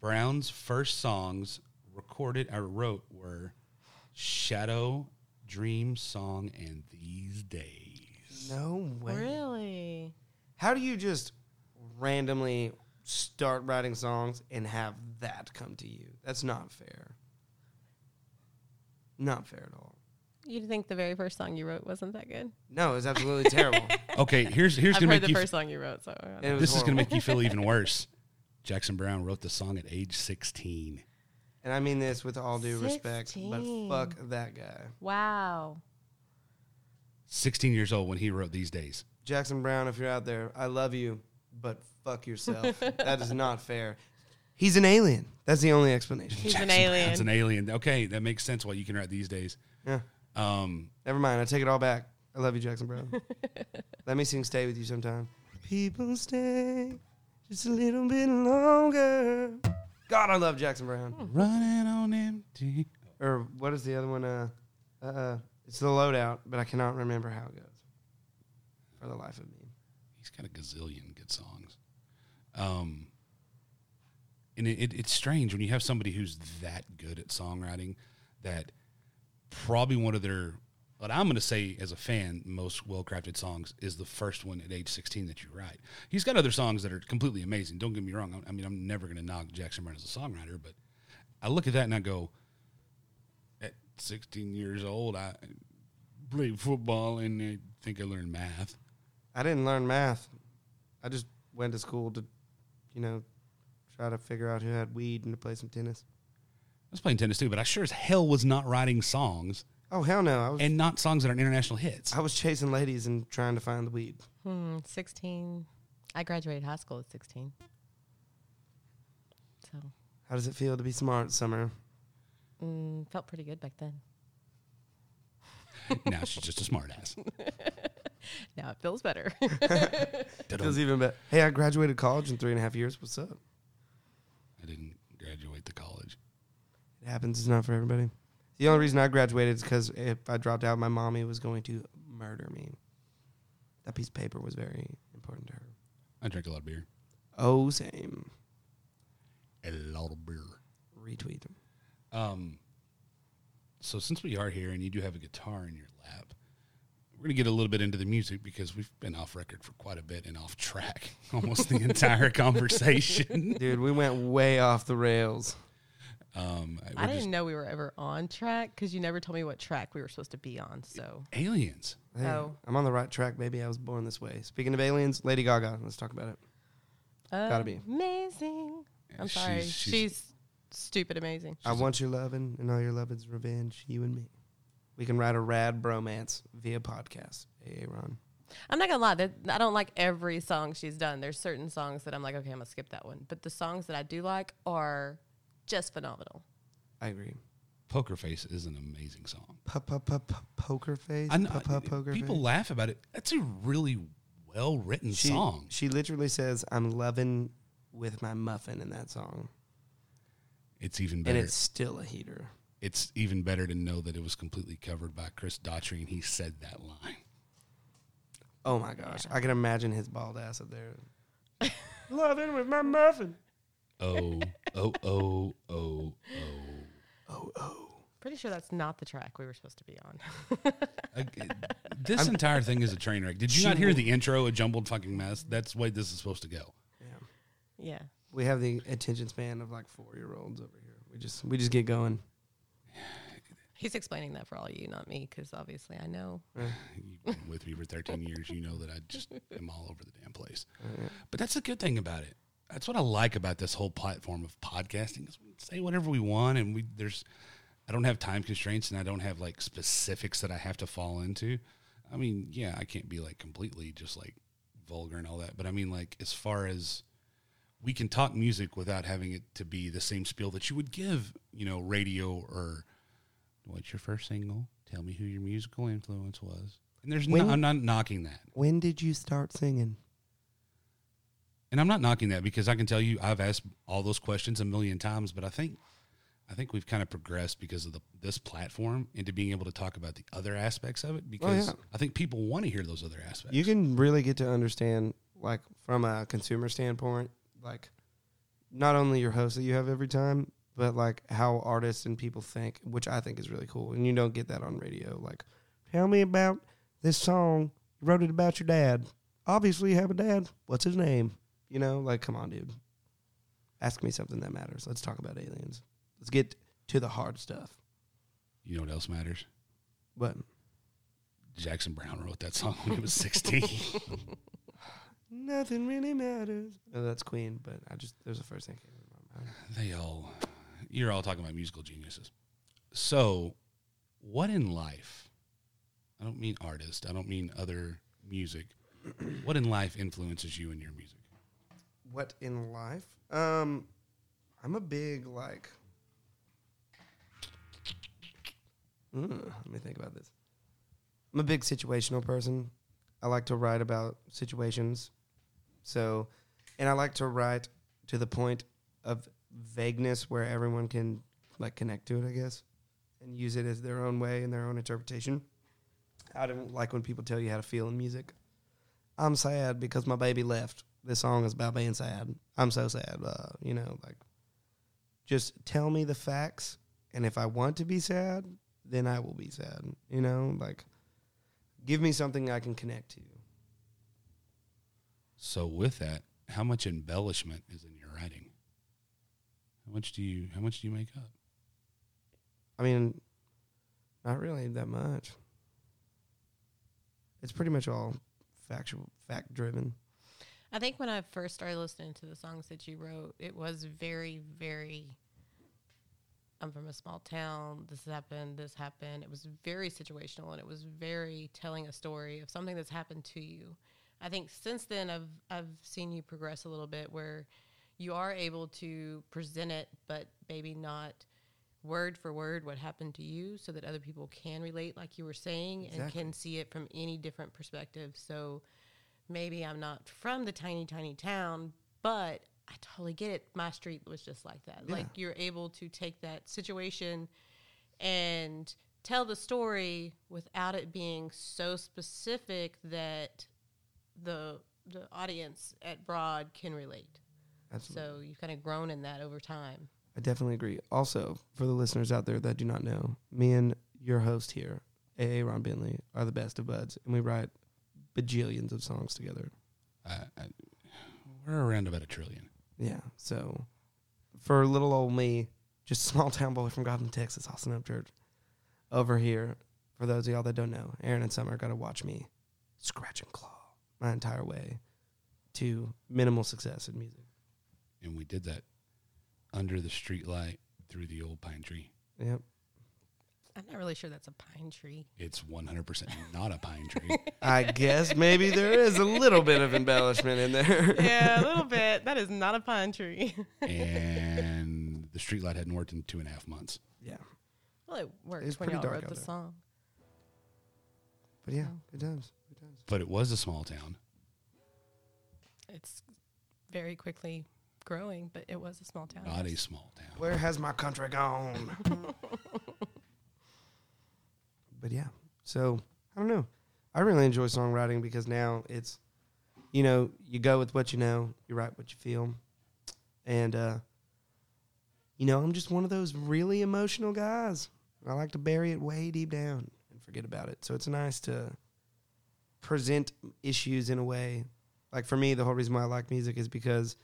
Browne's first songs recorded or wrote were "Shadow," "Dream Song," and "These Days." No way. Really? How do you just randomly start writing songs and have that come to you? That's not fair. Not fair at all. You think the very first song you wrote wasn't that good? No, it was absolutely terrible. Okay, here's here's I've gonna heard make the you. first song you wrote, so I don't know. it was this is gonna horrible. make you feel even worse. Jackson Browne wrote the song at age 16. And I mean this with all due respect, but 16. fuck that guy. wow. 16 years old when he wrote "These Days." Jackson Browne, if you're out there, I love you, but fuck yourself. that is not fair. He's an alien. That's the only explanation. He's an alien. Browne's an alien. Okay, that makes sense. Why you can write "These Days." Yeah. Um, Never mind. I take it all back. I love you, Jackson Browne. Let me sing "Stay with You" sometime. People stay just a little bit longer. God, I love Jackson Browne. running on empty. Or what is the other one? Uh, uh, it's the loadout, but I cannot remember how it goes. For the life of me. He's got a gazillion good songs. Um, and it, it, it's strange when you have somebody who's that good at songwriting that probably one of their, what I'm going to say as a fan, most well crafted songs is the first one at age 16 that you write. He's got other songs that are completely amazing. Don't get me wrong. I, I mean, I'm never going to knock Jackson Browne as a songwriter, but I look at that and I go, at 16 years old, I played football and I think I learned math. I didn't learn math. I just went to school to, you know, try to figure out who had weed and to play some tennis. I was playing tennis too, but I sure as hell was not writing songs Oh hell no! I was and not songs that are international hits. I was chasing ladies and trying to find the weed. Hmm, 16. I graduated high school at 16. So, How does it feel to be smart, Summer? mm, felt pretty good back then. now she's just a smartass. Now it feels better. Feels even better. Hey, I graduated college in three and a half years. What's up? Graduate the college. It happens. It's not for everybody. The only reason I graduated is because if I dropped out, my mommy was going to murder me. That piece of paper was very important to her. I drink a lot of beer. Oh, same. A lot of beer. Retweet. them. Um, so since we are here and you do have a guitar in your lap, we're gonna get a little bit into the music because we've been off record for quite a bit and off track almost the entire conversation. Dude, we went way off the rails. Um, I didn't just know we were ever on track because you never told me what track we were supposed to be on. So, aliens. Hey, Oh. I'm on the right track, baby. I was born this way. Speaking of aliens, Lady Gaga. Let's talk about it. Uh, Gotta be. amazing. I'm She's- sorry. she's- She's, stupid amazing. I want your loving and all your loving's revenge. You and me. We can write a rad bromance via podcast. Hey, Ron. I'm not gonna lie. That I don't like every song she's done. There's certain songs that I'm like, okay, I'm gonna skip that one. But the songs that I do like are just phenomenal. I agree. Poker Face is an amazing song. Poker face. I know, Poker people face. laugh about it. That's a really well written She, song. she literally says, "I'm loving with my muffin" in that song, It's even better, and better. it's still a heater. It's even better to know that it was completely covered by Chris Daughtry and he said that line. Oh my gosh, I can imagine his bald ass up there. loving with my muffin. Oh, oh, oh, oh, oh. Oh oh. Pretty sure that's not the track we were supposed to be on. Ag- This entire thing is a train wreck. Did you not hear the intro? A jumbled fucking mess. That's the way this is supposed to go. Yeah. yeah. We have the attention span of like four year olds over here. We just we just get going. He's explaining that for all you, not me, because obviously I know. You've been with me for 13 years. You know that I just am all over the damn place. Uh, But that's the good thing about it. that's what I like about this whole platform of podcasting. Is we can say whatever we want, and we there's I don't have time constraints, and I don't have like specifics that I have to fall into. I mean, yeah, I can't be like completely just like vulgar and all that, but I mean, like as far as we can talk music without having it to be the same spiel that you would give, you know, radio or what's your first single? Tell me who your musical influence was. And there's no, I'm not knocking that. When did you start singing? And I'm not knocking that because I can tell you I've asked all those questions a million times, but I think I think we've kind of progressed because of the this platform into being able to talk about the other aspects of it oh, because yeah. I think people want to hear those other aspects. You can really get to understand, like, from a consumer standpoint, like, not only your host that you have every time, but like how artists and people think, which I think is really cool. And you don't get that on radio. Like, tell me about this song. You wrote it about your dad. Obviously, you have a dad. What's his name? You know, like, come on, dude. Ask me something that matters. Let's talk about aliens. Let's get to the hard stuff. you know what else matters? But Jackson Browne wrote that song when he was 16. nothing really matters. No, that's Queen, but I just, there's the first thing that came to my mind. they all you're all talking about musical geniuses. So, what in life? I don't mean artist. I don't mean other music. what in life influences you in your music? what in life? Um, I'm a big like. Mm, let me think about this. I'm a big situational person. I like to write about situations. So, and I like to write to the point of vagueness where everyone can like connect to it, I guess, and use it as their own way and their own interpretation. I don't like when people tell you how to feel in music. I'm sad because my baby left. This song is about being sad. I'm so sad. Uh, you know, like, just tell me the facts, and if I want to be sad, then I will be sad. You know, like, give me something I can connect to. So, with that, how much embellishment is in your writing? How much do you how much do you make up? I mean, not really that much. It's pretty much all factual, fact driven. I think when I first started listening to the songs that you wrote, it was very, very. I'm from a small town. This happened. This happened. It was very situational, and it was very telling a story of something that's happened to you. I think since then, I've I've seen you progress a little bit, where you are able to present it, but maybe not word for word what happened to you, so that other people can relate, like you were saying, and can see it from any different perspective. So maybe I'm not from the tiny, tiny town, but I totally get it. My street was just like that. Yeah. Like you're able to take that situation and tell the story without it being so specific that the the audience at Broad can relate. Absolutely. So you've kind of grown in that over time. I definitely agree. Also, for the listeners out there that do not know, me and your host here, AA Ron Bentley, are the best of buds, and we write bajillions of songs together. I, I, we're around about a trillion. Yeah. So, for little old me, just a small town boy from Godley, Texas, Austin Upchurch, over here, for those of y'all that don't know, Aaron and Summer got to watch me scratch and claw my entire way to minimal success in music. And we did that under the street light through the old pine tree. Yep. I'm not really sure that's a pine tree. It's 100% not a pine tree. I guess maybe there is a little bit of embellishment in there. yeah, a little bit. That is not a pine tree. and the street light hadn't worked in two and a half months. Yeah. well, it worked It's when pretty y'all wrote out the there. song. But yeah, it does. It does. But it was a small town. It's very quickly growing, but it was a small town. Not a small town. Where has my country gone? but yeah, so I don't know. I really enjoy songwriting because now it's, you know, you go with what you know, you write what you feel, and uh, you know, I'm just one of those really emotional guys. I like to bury it way deep down and forget about it. So it's nice to present issues in a way. Like for me, the whole reason why I like music is because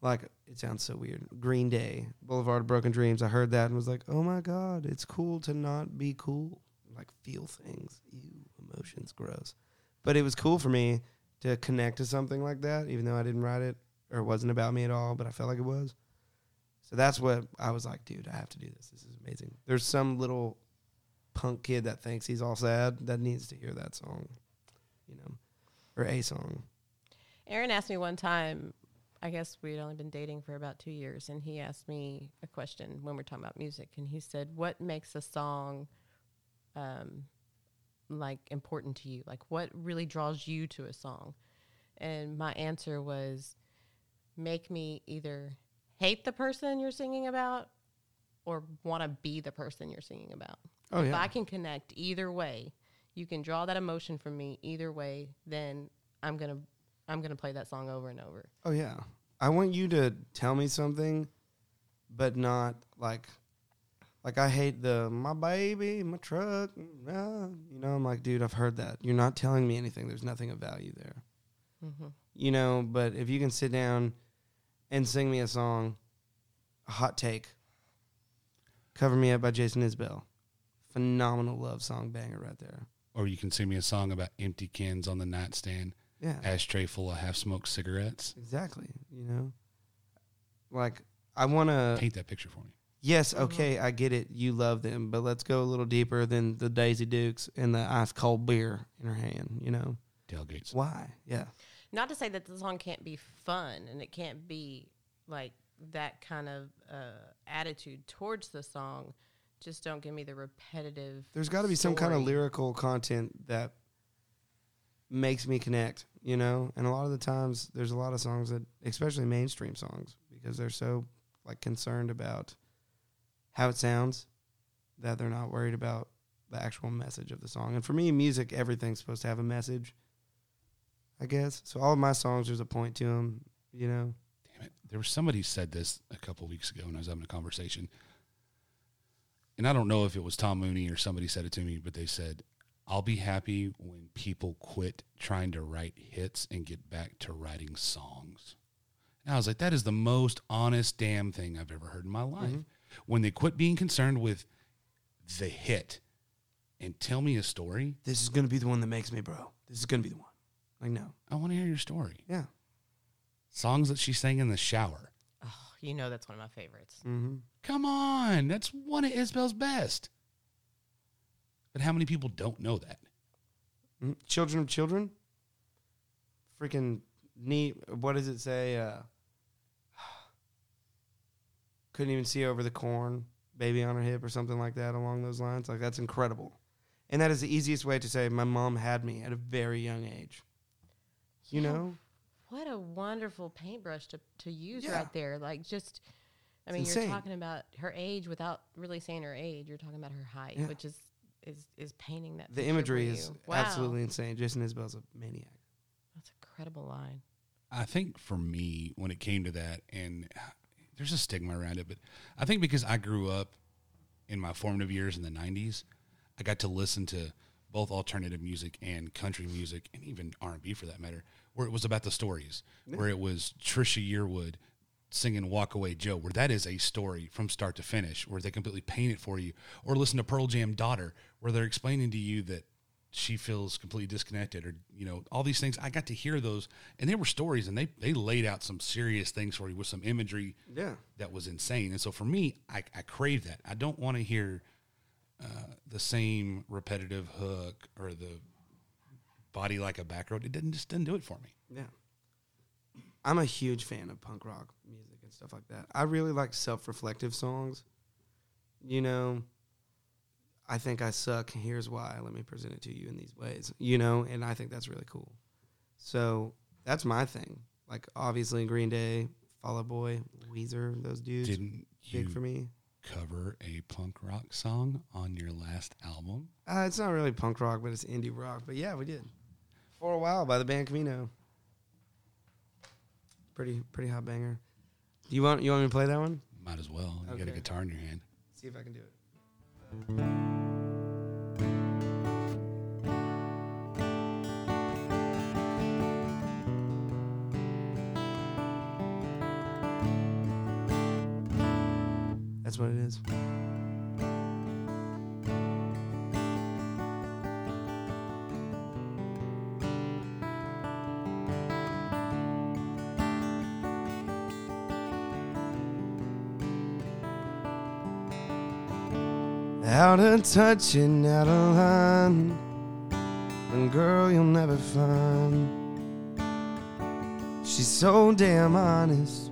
like it sounds so weird. Green Day, Boulevard of Broken Dreams. I heard that and was like, oh my god, it's cool to not be cool. Like feel things. Ew, emotions, gross. But it was cool for me to connect to something like that, even though I didn't write it. or it wasn't about me at all, but I felt like it was. So that's what I was like, dude, I have to do this. This is amazing. There's some little punk kid that thinks he's all sad that needs to hear that song, you know, or a song. Aaron asked me one time, I guess we'd only been dating for about two years, and he asked me a question when we're talking about music, and he said, "What makes a song, um, like important to you? Like what really draws you to a song?" And my answer was, "Make me either hate the person you're singing about, or want to be the person you're singing about." Oh if yeah, I can connect either way, you can draw that emotion from me either way, then I'm gonna I'm gonna play that song over and over. oh yeah. I want you to tell me something, but not like, like I hate the my baby, my truck. ah," you know, I'm like, dude, I've heard that. You're not telling me anything. There's nothing of value there. Mm-hmm. you know, but if you can sit down and sing me a song, a hot take, Cover Me Up by Jason Isbell. Phenomenal love song banger right there. Or you can sing me a song about empty cans on the nightstand, Yeah. ashtray full of half smoked cigarettes. Exactly. You know? Like I wanna Paint that picture for me. Yes, Mhm. okay, I get it. You love them, but let's go a little deeper than the Daisy Dukes and the ice cold beer in her hand, you know? Tailgates. Why? Yeah. Not to say that the song can't be fun and it can't be like that kind of uh, attitude towards the song. Just don't give me the repetitive. There's got to be some kind of lyrical content that makes me connect, you know? And a lot of the times there's a lot of songs that especially mainstream songs because they're so like concerned about how it sounds that they're not worried about the actual message of the song. And for me, music everything's supposed to have a message. I guess. So all of my songs there's a point to them, you know. Damn it. There was somebody said this a couple weeks ago when I was having a conversation. And I don't know if it was Tom Mooney or somebody said it to me, but they said, I'll be happy when people quit trying to write hits and get back to writing songs. And I was like, that is the most honest damn thing I've ever heard in my life. Mhm. When they quit being concerned with the hit and tell me a story, This is gonna be the one that makes me, bro. This is gonna be the one. Like no. I want to hear your story. Yeah. Songs that she sang in the shower. You know that's one of my favorites. Mm-hmm. Come on, that's one of Isbell's best. But how many people don't know that? Mm, Children of Children. Freaking neat. What does it say? Uh, couldn't even see over the corn, baby on her hip, or something like that along those lines. Like, that's incredible. And that is the easiest way to say my mom had me at a very young age. You Yeah. know? What a wonderful paintbrush to, to use Yeah. right there. Like just I mean, you're talking about her age without really saying her age. You're talking about her height, Yeah. which is is is painting that. The imagery is. Wow. absolutely insane. Jason Isbell's a maniac. That's an incredible line. I think for me, when it came to that, and there's a stigma around it, but I think because I grew up in my formative years in the 90s, I got to listen to both alternative music and country music, and even R&B for that matter, where it was about the stories, where it was Trisha Yearwood singing Walk Away Joe, where that is a story from start to finish, where they completely paint it for you. Or listen to Pearl Jam Daughter, where they're explaining to you that she feels completely disconnected or, you know, all these things. I got to hear those and they were stories and they, they laid out some serious things for you with some imagery Yeah. that was insane. And so for me, I, I crave that. I don't want to hear uh, the same repetitive hook or the body like a back road. It didn't just didn't do it for me. Yeah. I'm a huge fan of punk rock music and stuff like that. I really like self reflective songs. You know, I think I suck. Here's why. Let me present it to you in these ways. You know, and I think that's really cool. So that's my thing. Like, obviously, Green Day, Fall Out Boy, Weezer, those dudes, Didn't you big for me. cover a punk rock song on your last album? Uh, it's not really punk rock, but it's indie rock. But yeah, we did. For a while by the band Camino. Pretty pretty hot banger. Do you want you want me to play that one? Might as well. You got a guitar in your hand. See if I can do it. That's what it is. Out of touch and out of line. And girl, you'll never find. She's so damn honest.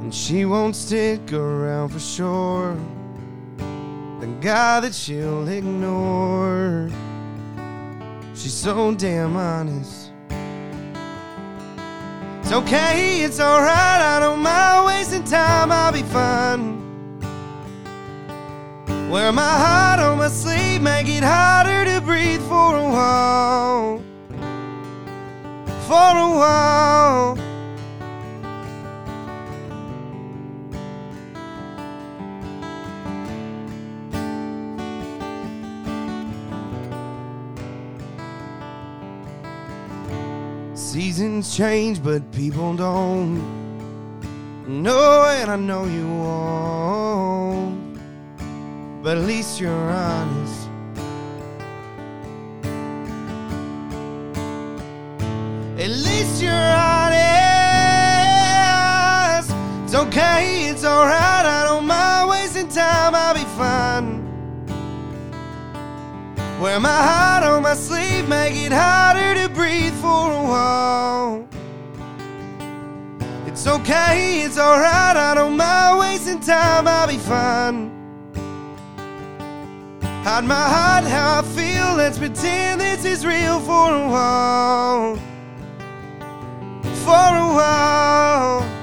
And she won't stick around for sure. The guy that she'll ignore. She's so damn honest. It's okay, it's alright, I don't mind wasting time, I'll be fine. Wear my heart on my sleeve, make it harder to breathe for a while. For a while. Seasons change, but people don't. No, and I know you won't. But at least you're honest. At least you're honest. It's okay, it's alright. I don't mind wasting time, I'll be fine. Wear my heart on my sleeve, make it harder to breathe for a while. It's okay, it's alright, I don't mind wasting time, I'll be fine. Hide my heart, how I feel, let's pretend this is real for a while. For a while.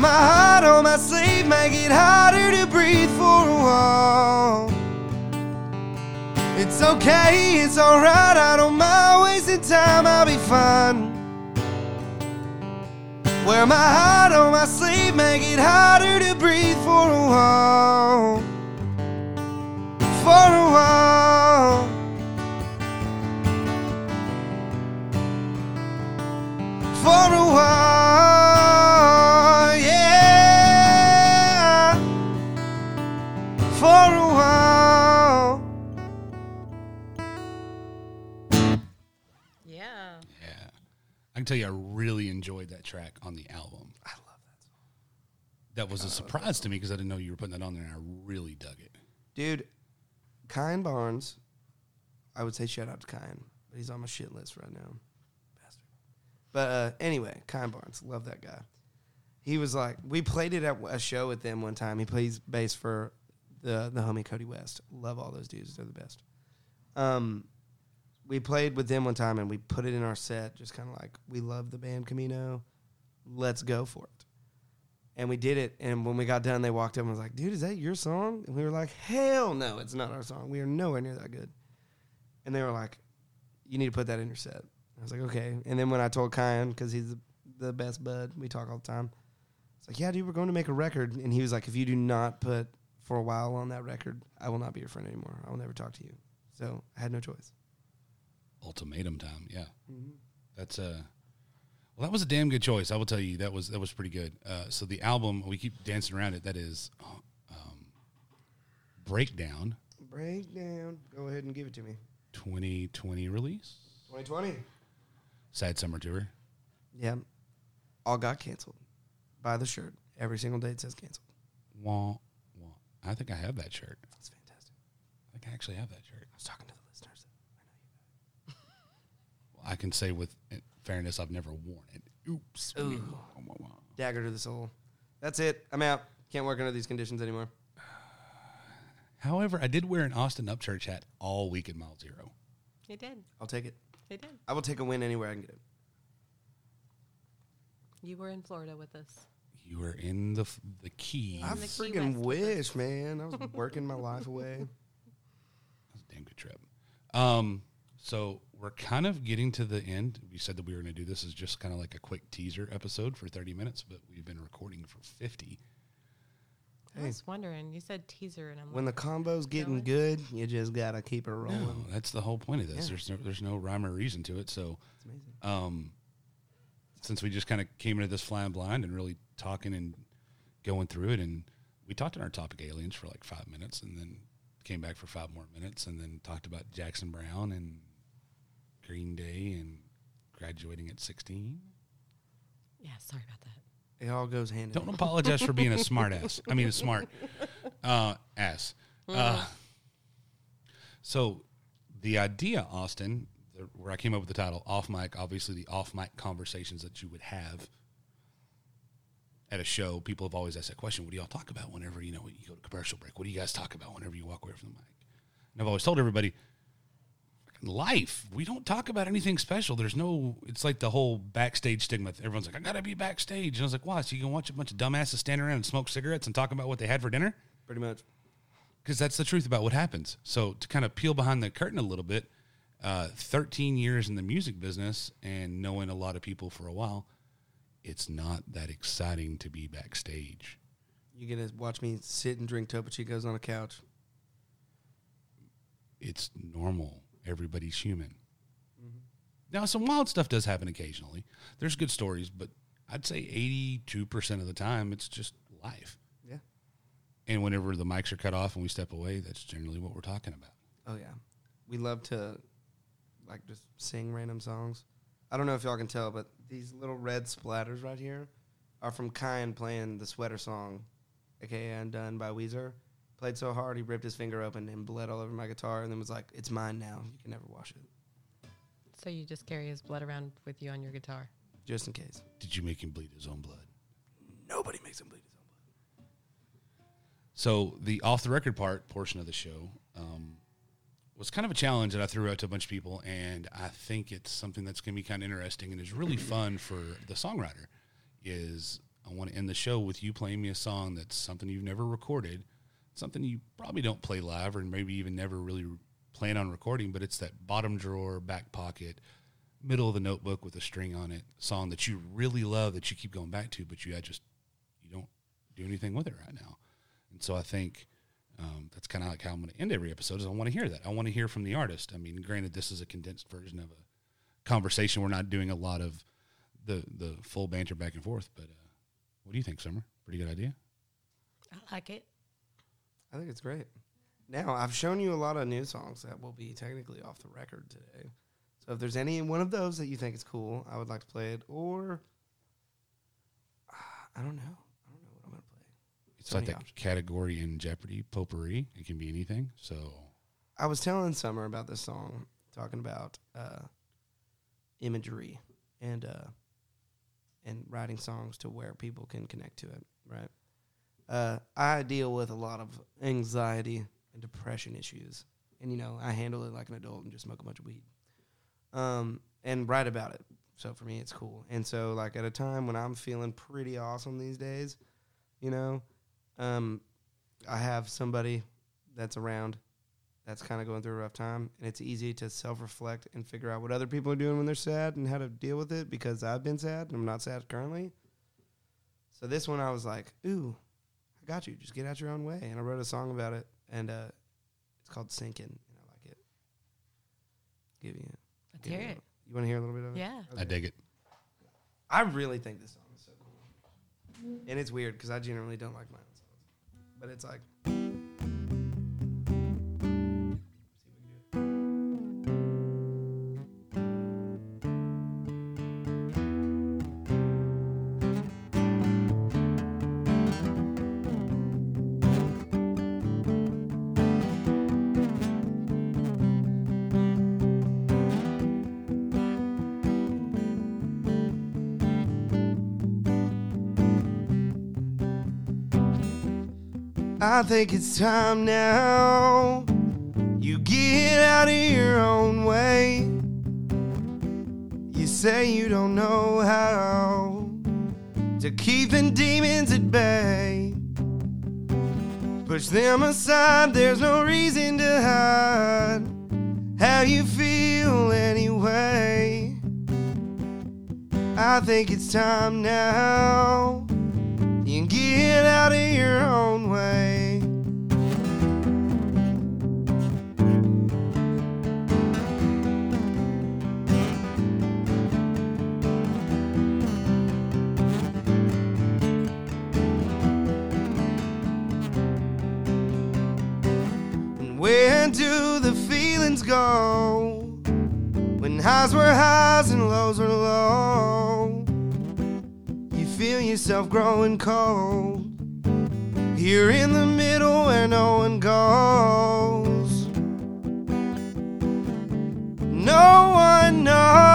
My heart on my sleeve, make it harder to breathe for a while. It's okay, it's alright, I don't mind wasting time, I'll be fine. Wear my heart on my sleeve, make it harder to breathe for a while. For a while. for a while, for a while. Yeah. Yeah. I can tell you, I really enjoyed that track on the album. I love that song. That was a surprise to me because I didn't know you were putting that on there, and I really dug it. Dude, Kyan Barnes, I would say shout out to Kyan, but he's on my shit list right now. Bastard. But uh, anyway, Kyan Barnes, love that guy. He was like, we played it at a show with them one time. He plays bass for the the homie Cody West. Love all those dudes; they're the best. Um, we played with them one time and we put it in our set, just kind of like we love the band Camino. Let's go for it. And we did it. And when we got done, they walked up and was like, dude, is that your song? And we were like, hell no, it's not our song. We are nowhere near that good. And they were like, you need to put that in your set. I was like, okay. And then when I told Kyan, because he's the, the best bud, we talk all the time. It's like, yeah, dude, we're going to make a record. And he was like, if you do not put for a while on that record, I will not be your friend anymore. I will never talk to you. So I had no choice. Ultimatum time. Yeah. That's a. Well, that was a damn good choice. I will tell you that was that was pretty good. Uh, so the album we keep dancing around it. That is, uh, um, Breakdown, Breakdown. Go ahead and give it to me. 2020 release, 2020. Sad Summer Tour. Yeah. All got canceled by the shirt. Every single day it says canceled. Wah. I think I have that shirt. That's fantastic. I think I actually have that shirt. I was talking to the listeners. I know you Well, I can say with fairness, I've never worn it. Oops. Ooh. Dagger to the soul. That's it. I'm out. Can't work under these conditions anymore. However, I did wear an Austin Upchurch hat all week at Mile Zero. He did. I'll take it. He did. I will take a win anywhere I can get it. You were in Florida with us. You were in the f- the Keys. I the freaking West wish, man. I was working my life away. That was a damn good trip. Um, so we're kind of getting to the end. We said that we were going to do this as just kind of like a quick teaser episode for 30 minutes, but we've been recording for 50. I was wondering. You said teaser, and I'm When the like, combo's getting Going. good, you just gotta keep it rolling. No, that's the whole point of this. Yeah. There's no, there's no rhyme or reason to it. So, It's amazing. um, since we just kind of came into this flying blind and really talking and going through it, and we talked on our topic aliens for like five minutes, and then came back for five more minutes, and then talked about Jackson Browne and Green Day and graduating at 16. yeah, sorry about that. It all goes hand in Don't hand. apologize for being a smart ass. I mean, a smart uh, ass. Uh, so, the idea, Austin, the, where I came up with the title, off mic, obviously the off mic conversations that you would have at a show. People have always asked that question: What do y'all talk about whenever you know you go to commercial break? What do you guys talk about whenever you walk away from the mic? And I've always told everybody, life. We don't talk about anything special. There's no. It's like the whole backstage stigma. Everyone's like, I gotta be backstage, and I was like, why? So you can watch a bunch of dumbasses stand around and smoke cigarettes and talk about what they had for dinner? Pretty much. because that's the truth about what happens. So to kind of peel behind the curtain a little bit, uh, 13 years in the music business and knowing a lot of people for a while, it's not that exciting to be backstage. You get to watch me sit and drink Topo Chicos on a couch. It's normal. Everybody's human. Now, some wild stuff does happen occasionally. There's good stories, but I'd say 82% of the time, it's just life. Yeah. And whenever the mics are cut off and we step away, that's generally what we're talking about. Oh yeah, we love to like just sing random songs. I don't know if y'all can tell, but these little red splatters right here are from Kyan playing the sweater song, aka "Undone" by Weezer. Played so hard he ripped his finger open and bled all over my guitar, and then was like, "It's mine now. You can never wash it, So you just carry his blood around with you on your guitar. just in case." Did you make him bleed his own blood? Nobody makes him bleed his own blood. So the off the record part portion of the show um, was kind of a challenge that I threw out to a bunch of people, and I think it's something that's going to be kind of interesting and is really mm-hmm. fun for the songwriter. Is I want to end the show with you playing me a song that's something you've never recorded, something you probably don't play live, or maybe even never really plan on recording, but it's that bottom drawer, back pocket, middle of the notebook with a string on it song that you really love that you keep going back to, but you I just you don't do anything with it right now. And so I think um, that's kind of like how I'm going to end every episode. Is I want to hear that. I want to hear from the artist. I mean, granted, this is a condensed version of a conversation. We're not doing a lot of the the full banter back and forth. But uh, what do you think, Summer? Pretty good idea. I like it. I think it's great. Now I've shown you a lot of new songs that will be technically off the record today. So if there's any one of those that you think is cool, I would like to play it. Or I. I don't know what I'm gonna play. It's So like that options. category in Jeopardy potpourri. It can be anything. So I was telling Summer about this song, talking about uh, imagery and uh, and writing songs to where people can connect to it. Right. Uh, I deal with a lot of anxiety and depression issues, and you know I handle it like an adult and just smoke a bunch of weed, um, and write about it. So for me, it's cool. And so like at a time when I'm feeling pretty awesome these days, you know, um, I have somebody that's around that's kind of going through a rough time and it's easy to self-reflect and figure out what other people are doing when they're sad and how to deal with it because i've been sad and i'm not sad currently. So this one i was like ooh i got you. Just get out your own way. And i wrote a song about it and uh, it's called sinking and i like it. Give you Let's hear you- it. you want to hear a little bit of it? Yeah. I dig it. i really think this song is so cool. And it's weird because i generally don't like my own songs but it's like I think it's time now. You get out of your own way. You say you don't know how to keep the demons at bay. Push them aside, there's no reason to hide. how you feel anyway. I think it's time now. You get out of your own way. Go? When highs were highs and lows were low. You feel yourself growing cold. Here in the middle where no one goes. No one knows.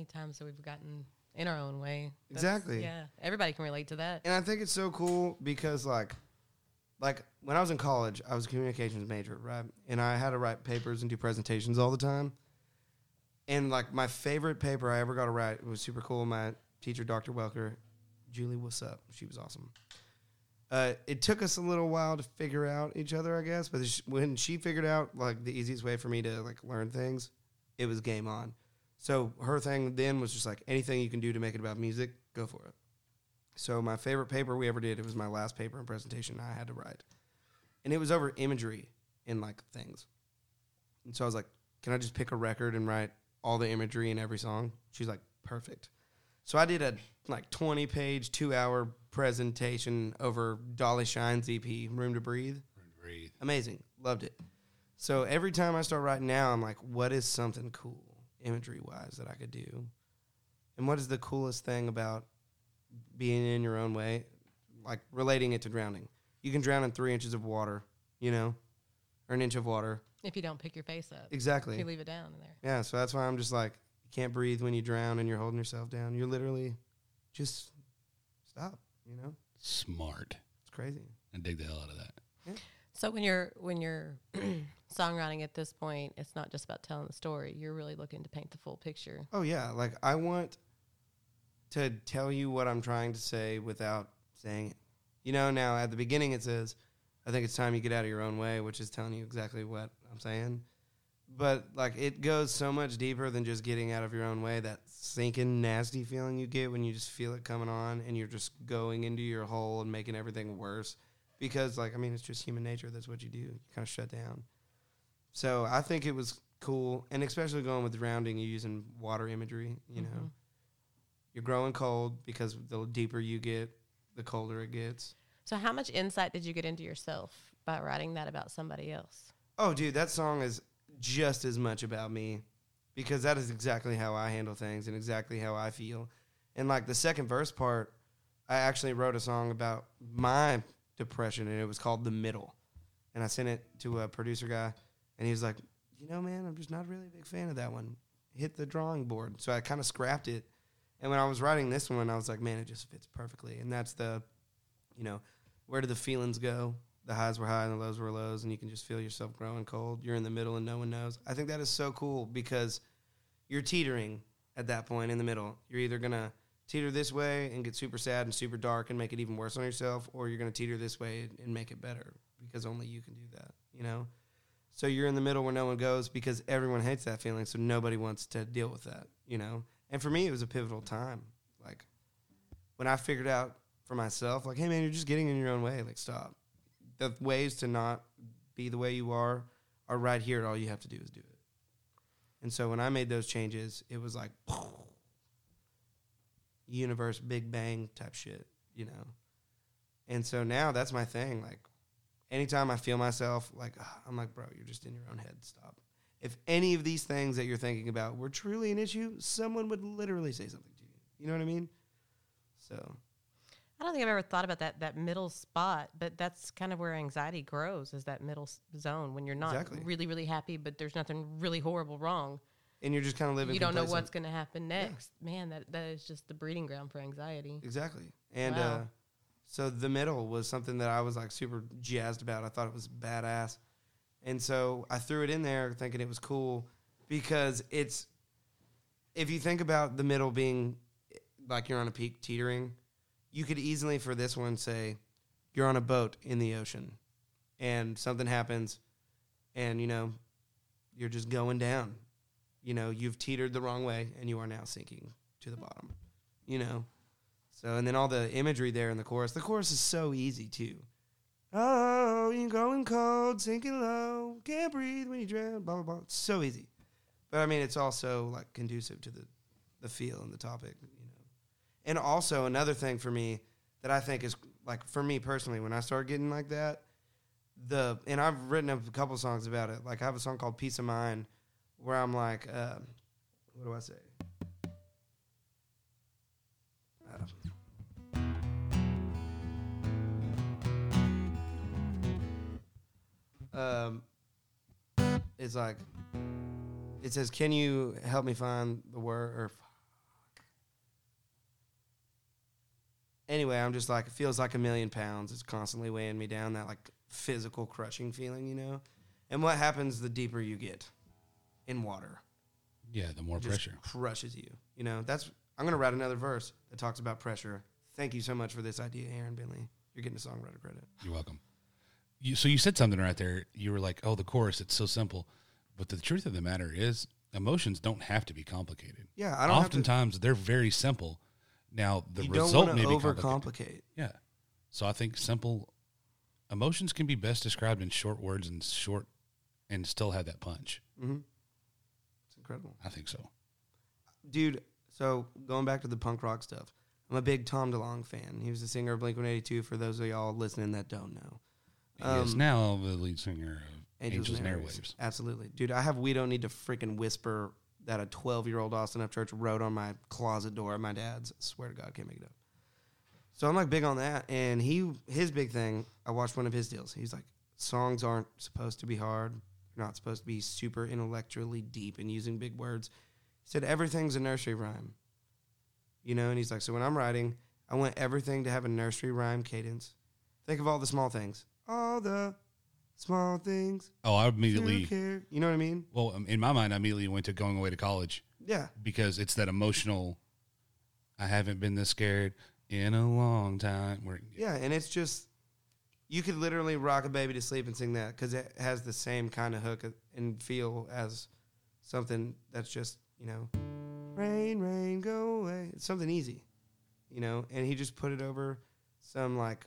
Many times have we've gotten in our own way? Exactly. Yeah, everybody can relate to that. And I think it's so cool because like like when I was in college, I was a communications major, right? And I had to write papers and do presentations all the time. And like my favorite paper I ever got to write it was super cool. My teacher, Dr. Welker, Julie, what's up? She was awesome. Uh, it took us a little while to figure out each other, I guess. But when she figured out like the easiest way for me to like learn things, it was game on. So her thing then was just like anything you can do to make it about music, go for it. So my favorite paper we ever did, it was my last paper and presentation I had to write. And it was over imagery in like things. And so I was like, can I just pick a record and write all the imagery in every song? She's like, perfect. So I did a like 20 page, two hour presentation over Dolly Shine's EP, Room to Breathe. Breathe. Amazing. Loved it. So every time I start writing now, I'm like, what is something cool imagery wise that I could do? And what is the coolest thing about being in your own way? Like relating it to drowning. You can drown in three inches of water, you know, or an inch of water. If you don't pick your face up, if Exactly. you leave it down in there. Yeah. So that's why I'm just like, you can't breathe when you drown and you're holding yourself down. You're literally just stop, you know? Smart. It's crazy. I dig the hell out of that. So when you're when you're songwriting at this point, it's not just about telling the story. You're really looking to paint the full picture. Oh yeah, like I want to tell you what I'm trying to say without saying it. You know, now at the beginning it says, I think it's time you get out of your own way, which is telling you exactly what I'm saying. But like it goes so much deeper than just getting out of your own way. That sinking, nasty feeling you get when you just feel it coming on and you're just going into your hole and making everything worse. Because like I mean, it's just human nature. That's what you do. You kind of shut down. So I think it was cool, and especially going with rounding, you're using water imagery. You know, Mhm. you're growing cold because the deeper you get, the colder it gets. So how much insight did you get into yourself by writing that about somebody else? Oh, dude, that song is just as much about me because that is exactly how I handle things and exactly how I feel. And like the second verse part, I actually wrote a song about my depression and it was called The Middle. And I sent it to a producer guy and he was like, "You know, man, I'm just not really a big fan of that one. Hit the drawing board." So I kind of scrapped it. And when I was writing this one, I was like, "Man, it just fits perfectly." And that's the you know, where do the feelings go? The highs were high and the lows were lows, and you can just feel yourself growing cold. You're in the middle and no one knows. I think that is so cool because you're teetering at that point in the middle. You're either gonna teeter this way and get super sad and super dark and make it even worse on yourself, or you're gonna teeter this way and make it better because only you can do that. You know. So you're in the middle where no one goes because everyone hates that feeling, so nobody wants to deal with that. You know. And for me, it was a pivotal time. Like when I figured out for myself, like, hey man, you're just getting in your own way. Like, stop. The ways to not be the way you are are right here. All you have to do is do it. And so when I made those changes, it was like universe, big bang type shit, you know. And so now that's my thing. Like, anytime I feel myself, like ah, I'm like, bro, you're just in your own head. Stop. If any of these things that you're thinking about were truly an issue, someone would literally say something to you. You know what I mean? So I don't think I've ever thought about that that middle spot, but that's kind of where anxiety grows is that middle s- zone when you're not Exactly. really really happy, but there's nothing really horrible wrong. and you're just kind of living. you don't know what's going to happen next. Man, that that is just the breeding ground for anxiety. Exactly. And Wow. uh, so the middle was something that I was like super jazzed about. I thought it was badass. And so I threw it in there thinking it was cool because it's, if you think about the middle being like you're on a peak teetering, you could easily for this one say you're on a boat in the ocean and something happens and, you know, you're just going down. You know, you've teetered the wrong way and you are now sinking to the bottom, you know? So, and then all the imagery there in the chorus. The chorus is so easy too. Oh, you're going cold, sinking low, can't breathe when you drown. Blah blah blah. It's so easy, but I mean, it's also like conducive to the the feel and the topic, you know. And also another thing for me that I think is like for me personally, when I start getting like that, the and I've written a couple songs about it. Like I have a song called "Peace of Mind," where I'm like, uh, what do I say? Um, it's like it says, "Can you help me find the word?" Or fuck. anyway, I'm just like it feels like a million pounds. It's constantly weighing me down. That like physical crushing feeling, you know. And what happens the deeper you get in water? Yeah, the more It just pressure. crushes you. You know. That's I'm gonna write another verse that talks about pressure. Thank you so much for this idea, Aaron Bentley. You're getting a songwriter credit. You're welcome. You, so you said something right there. You were like, "Oh, the chorus, it's so simple," but the truth of the matter is, emotions don't have to be complicated. Yeah, I don't have to. Oftentimes, they're very simple. Now, the result may be complicated. overcomplicate. Yeah. So I think simple emotions can be best described in short words and short, and still have that punch. Mm-hmm. It's incredible. I think so. dude. So going back to the punk rock stuff, I'm a big Tom DeLonge fan. He was the singer of Blink 182. For those of y'all listening that don't know, he is Um, now the lead singer of Angels, and Airwaves. Absolutely, dude. I have "We Don't Need to Freaking Whisper" that a 12 year old Austin Upchurch wrote on my closet door at my dad's. I swear to God, I can't make it up. So I'm like big on that, and he his big thing. I watched one of his deals. He's like, songs aren't supposed to be hard. You're not supposed to be super intellectually deep and using big words. He said everything's a nursery rhyme. You know, and he's like, so when I'm writing, I want everything to have a nursery rhyme cadence. Think of all the small things. All the small things. Oh, I You immediately, care. You know what I mean? well, um, in my mind, I immediately went to going away to college Yeah. because it's that emotional. I haven't been this scared in a long time. Where Yeah, and it's just you could literally rock a baby to sleep and sing that because it has the same kind of hook and feel as something that's just you know, rain, rain, go away. It's something easy, you know. And he just put it over some like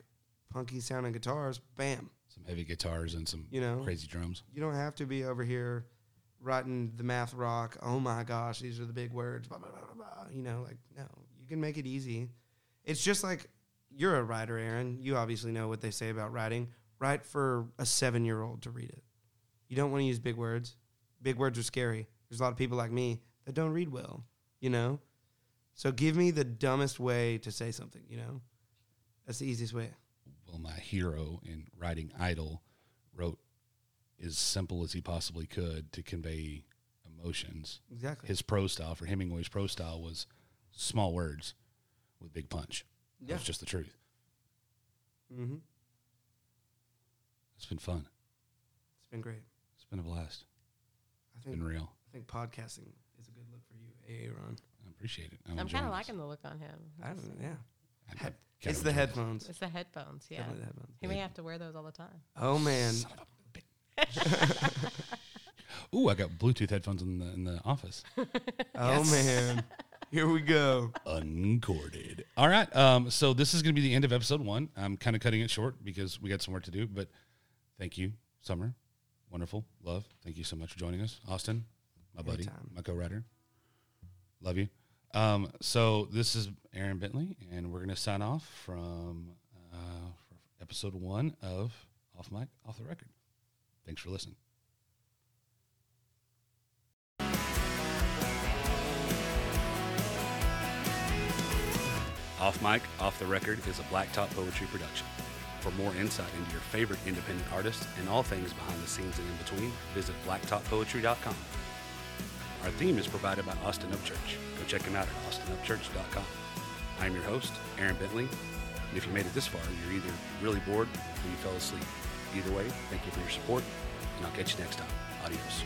punky sounding guitars. Bam, some heavy guitars and some you know. crazy drums. You don't have to be over here writing the math rock. Oh my gosh, these are the big words. Blah, blah, blah, blah, blah. You know, like no, you can make it easy. It's just like you're a writer, Aaron. You obviously know what they say about writing. Write for a seven year old to read it. You don't want to use big words. Big words are scary. There's a lot of people like me that don't read well, you know? So give me the dumbest way to say something, you know? That's the easiest way. Well, my hero in writing Idol wrote as simple as he possibly could to convey emotions. Exactly. His prose style for Hemingway's prose style was small words with big punch. yeah. That's just the truth. Mm-hmm. It's been fun. It's been great. It's been a blast. I It's think been real. I think podcasting is a good look for you, Aaron. I appreciate it. I'm enjoying kind of liking the look on him. I don't, yeah. I'm Head- kinda It's the enjoying headphones. It's the headphones. Yeah, Definitely the headphones. he may have to wear those all the time. Oh man. Son of a bitch. Ooh, I got Bluetooth headphones in the in the office. Oh man. Here we go. Uncorded. All right. Um, so this is going to be the end of episode one. I'm kind of cutting it short because we got some work to do. But thank you, Summer. Wonderful. Love. Thank you so much for joining us. Austin, my buddy, Anytime. my co-writer. Love you. Um, so this is Aaron Bentley, and we're going to sign off from uh, episode one of Off Mic, Off the Record. Thanks for listening. Off Mic, Off the Record is a Blacktop Poetry production. For more insight into your favorite independent artists and all things behind the scenes and in between, visit blacktoppoetry.com. Our theme is provided by Austin Upchurch. Go check him out at austinupchurch.com. I'm your host, Aaron Bentley, and if you made it this far, you're either really bored or you fell asleep. Either way, thank you for your support, and I'll catch you next time. Adios.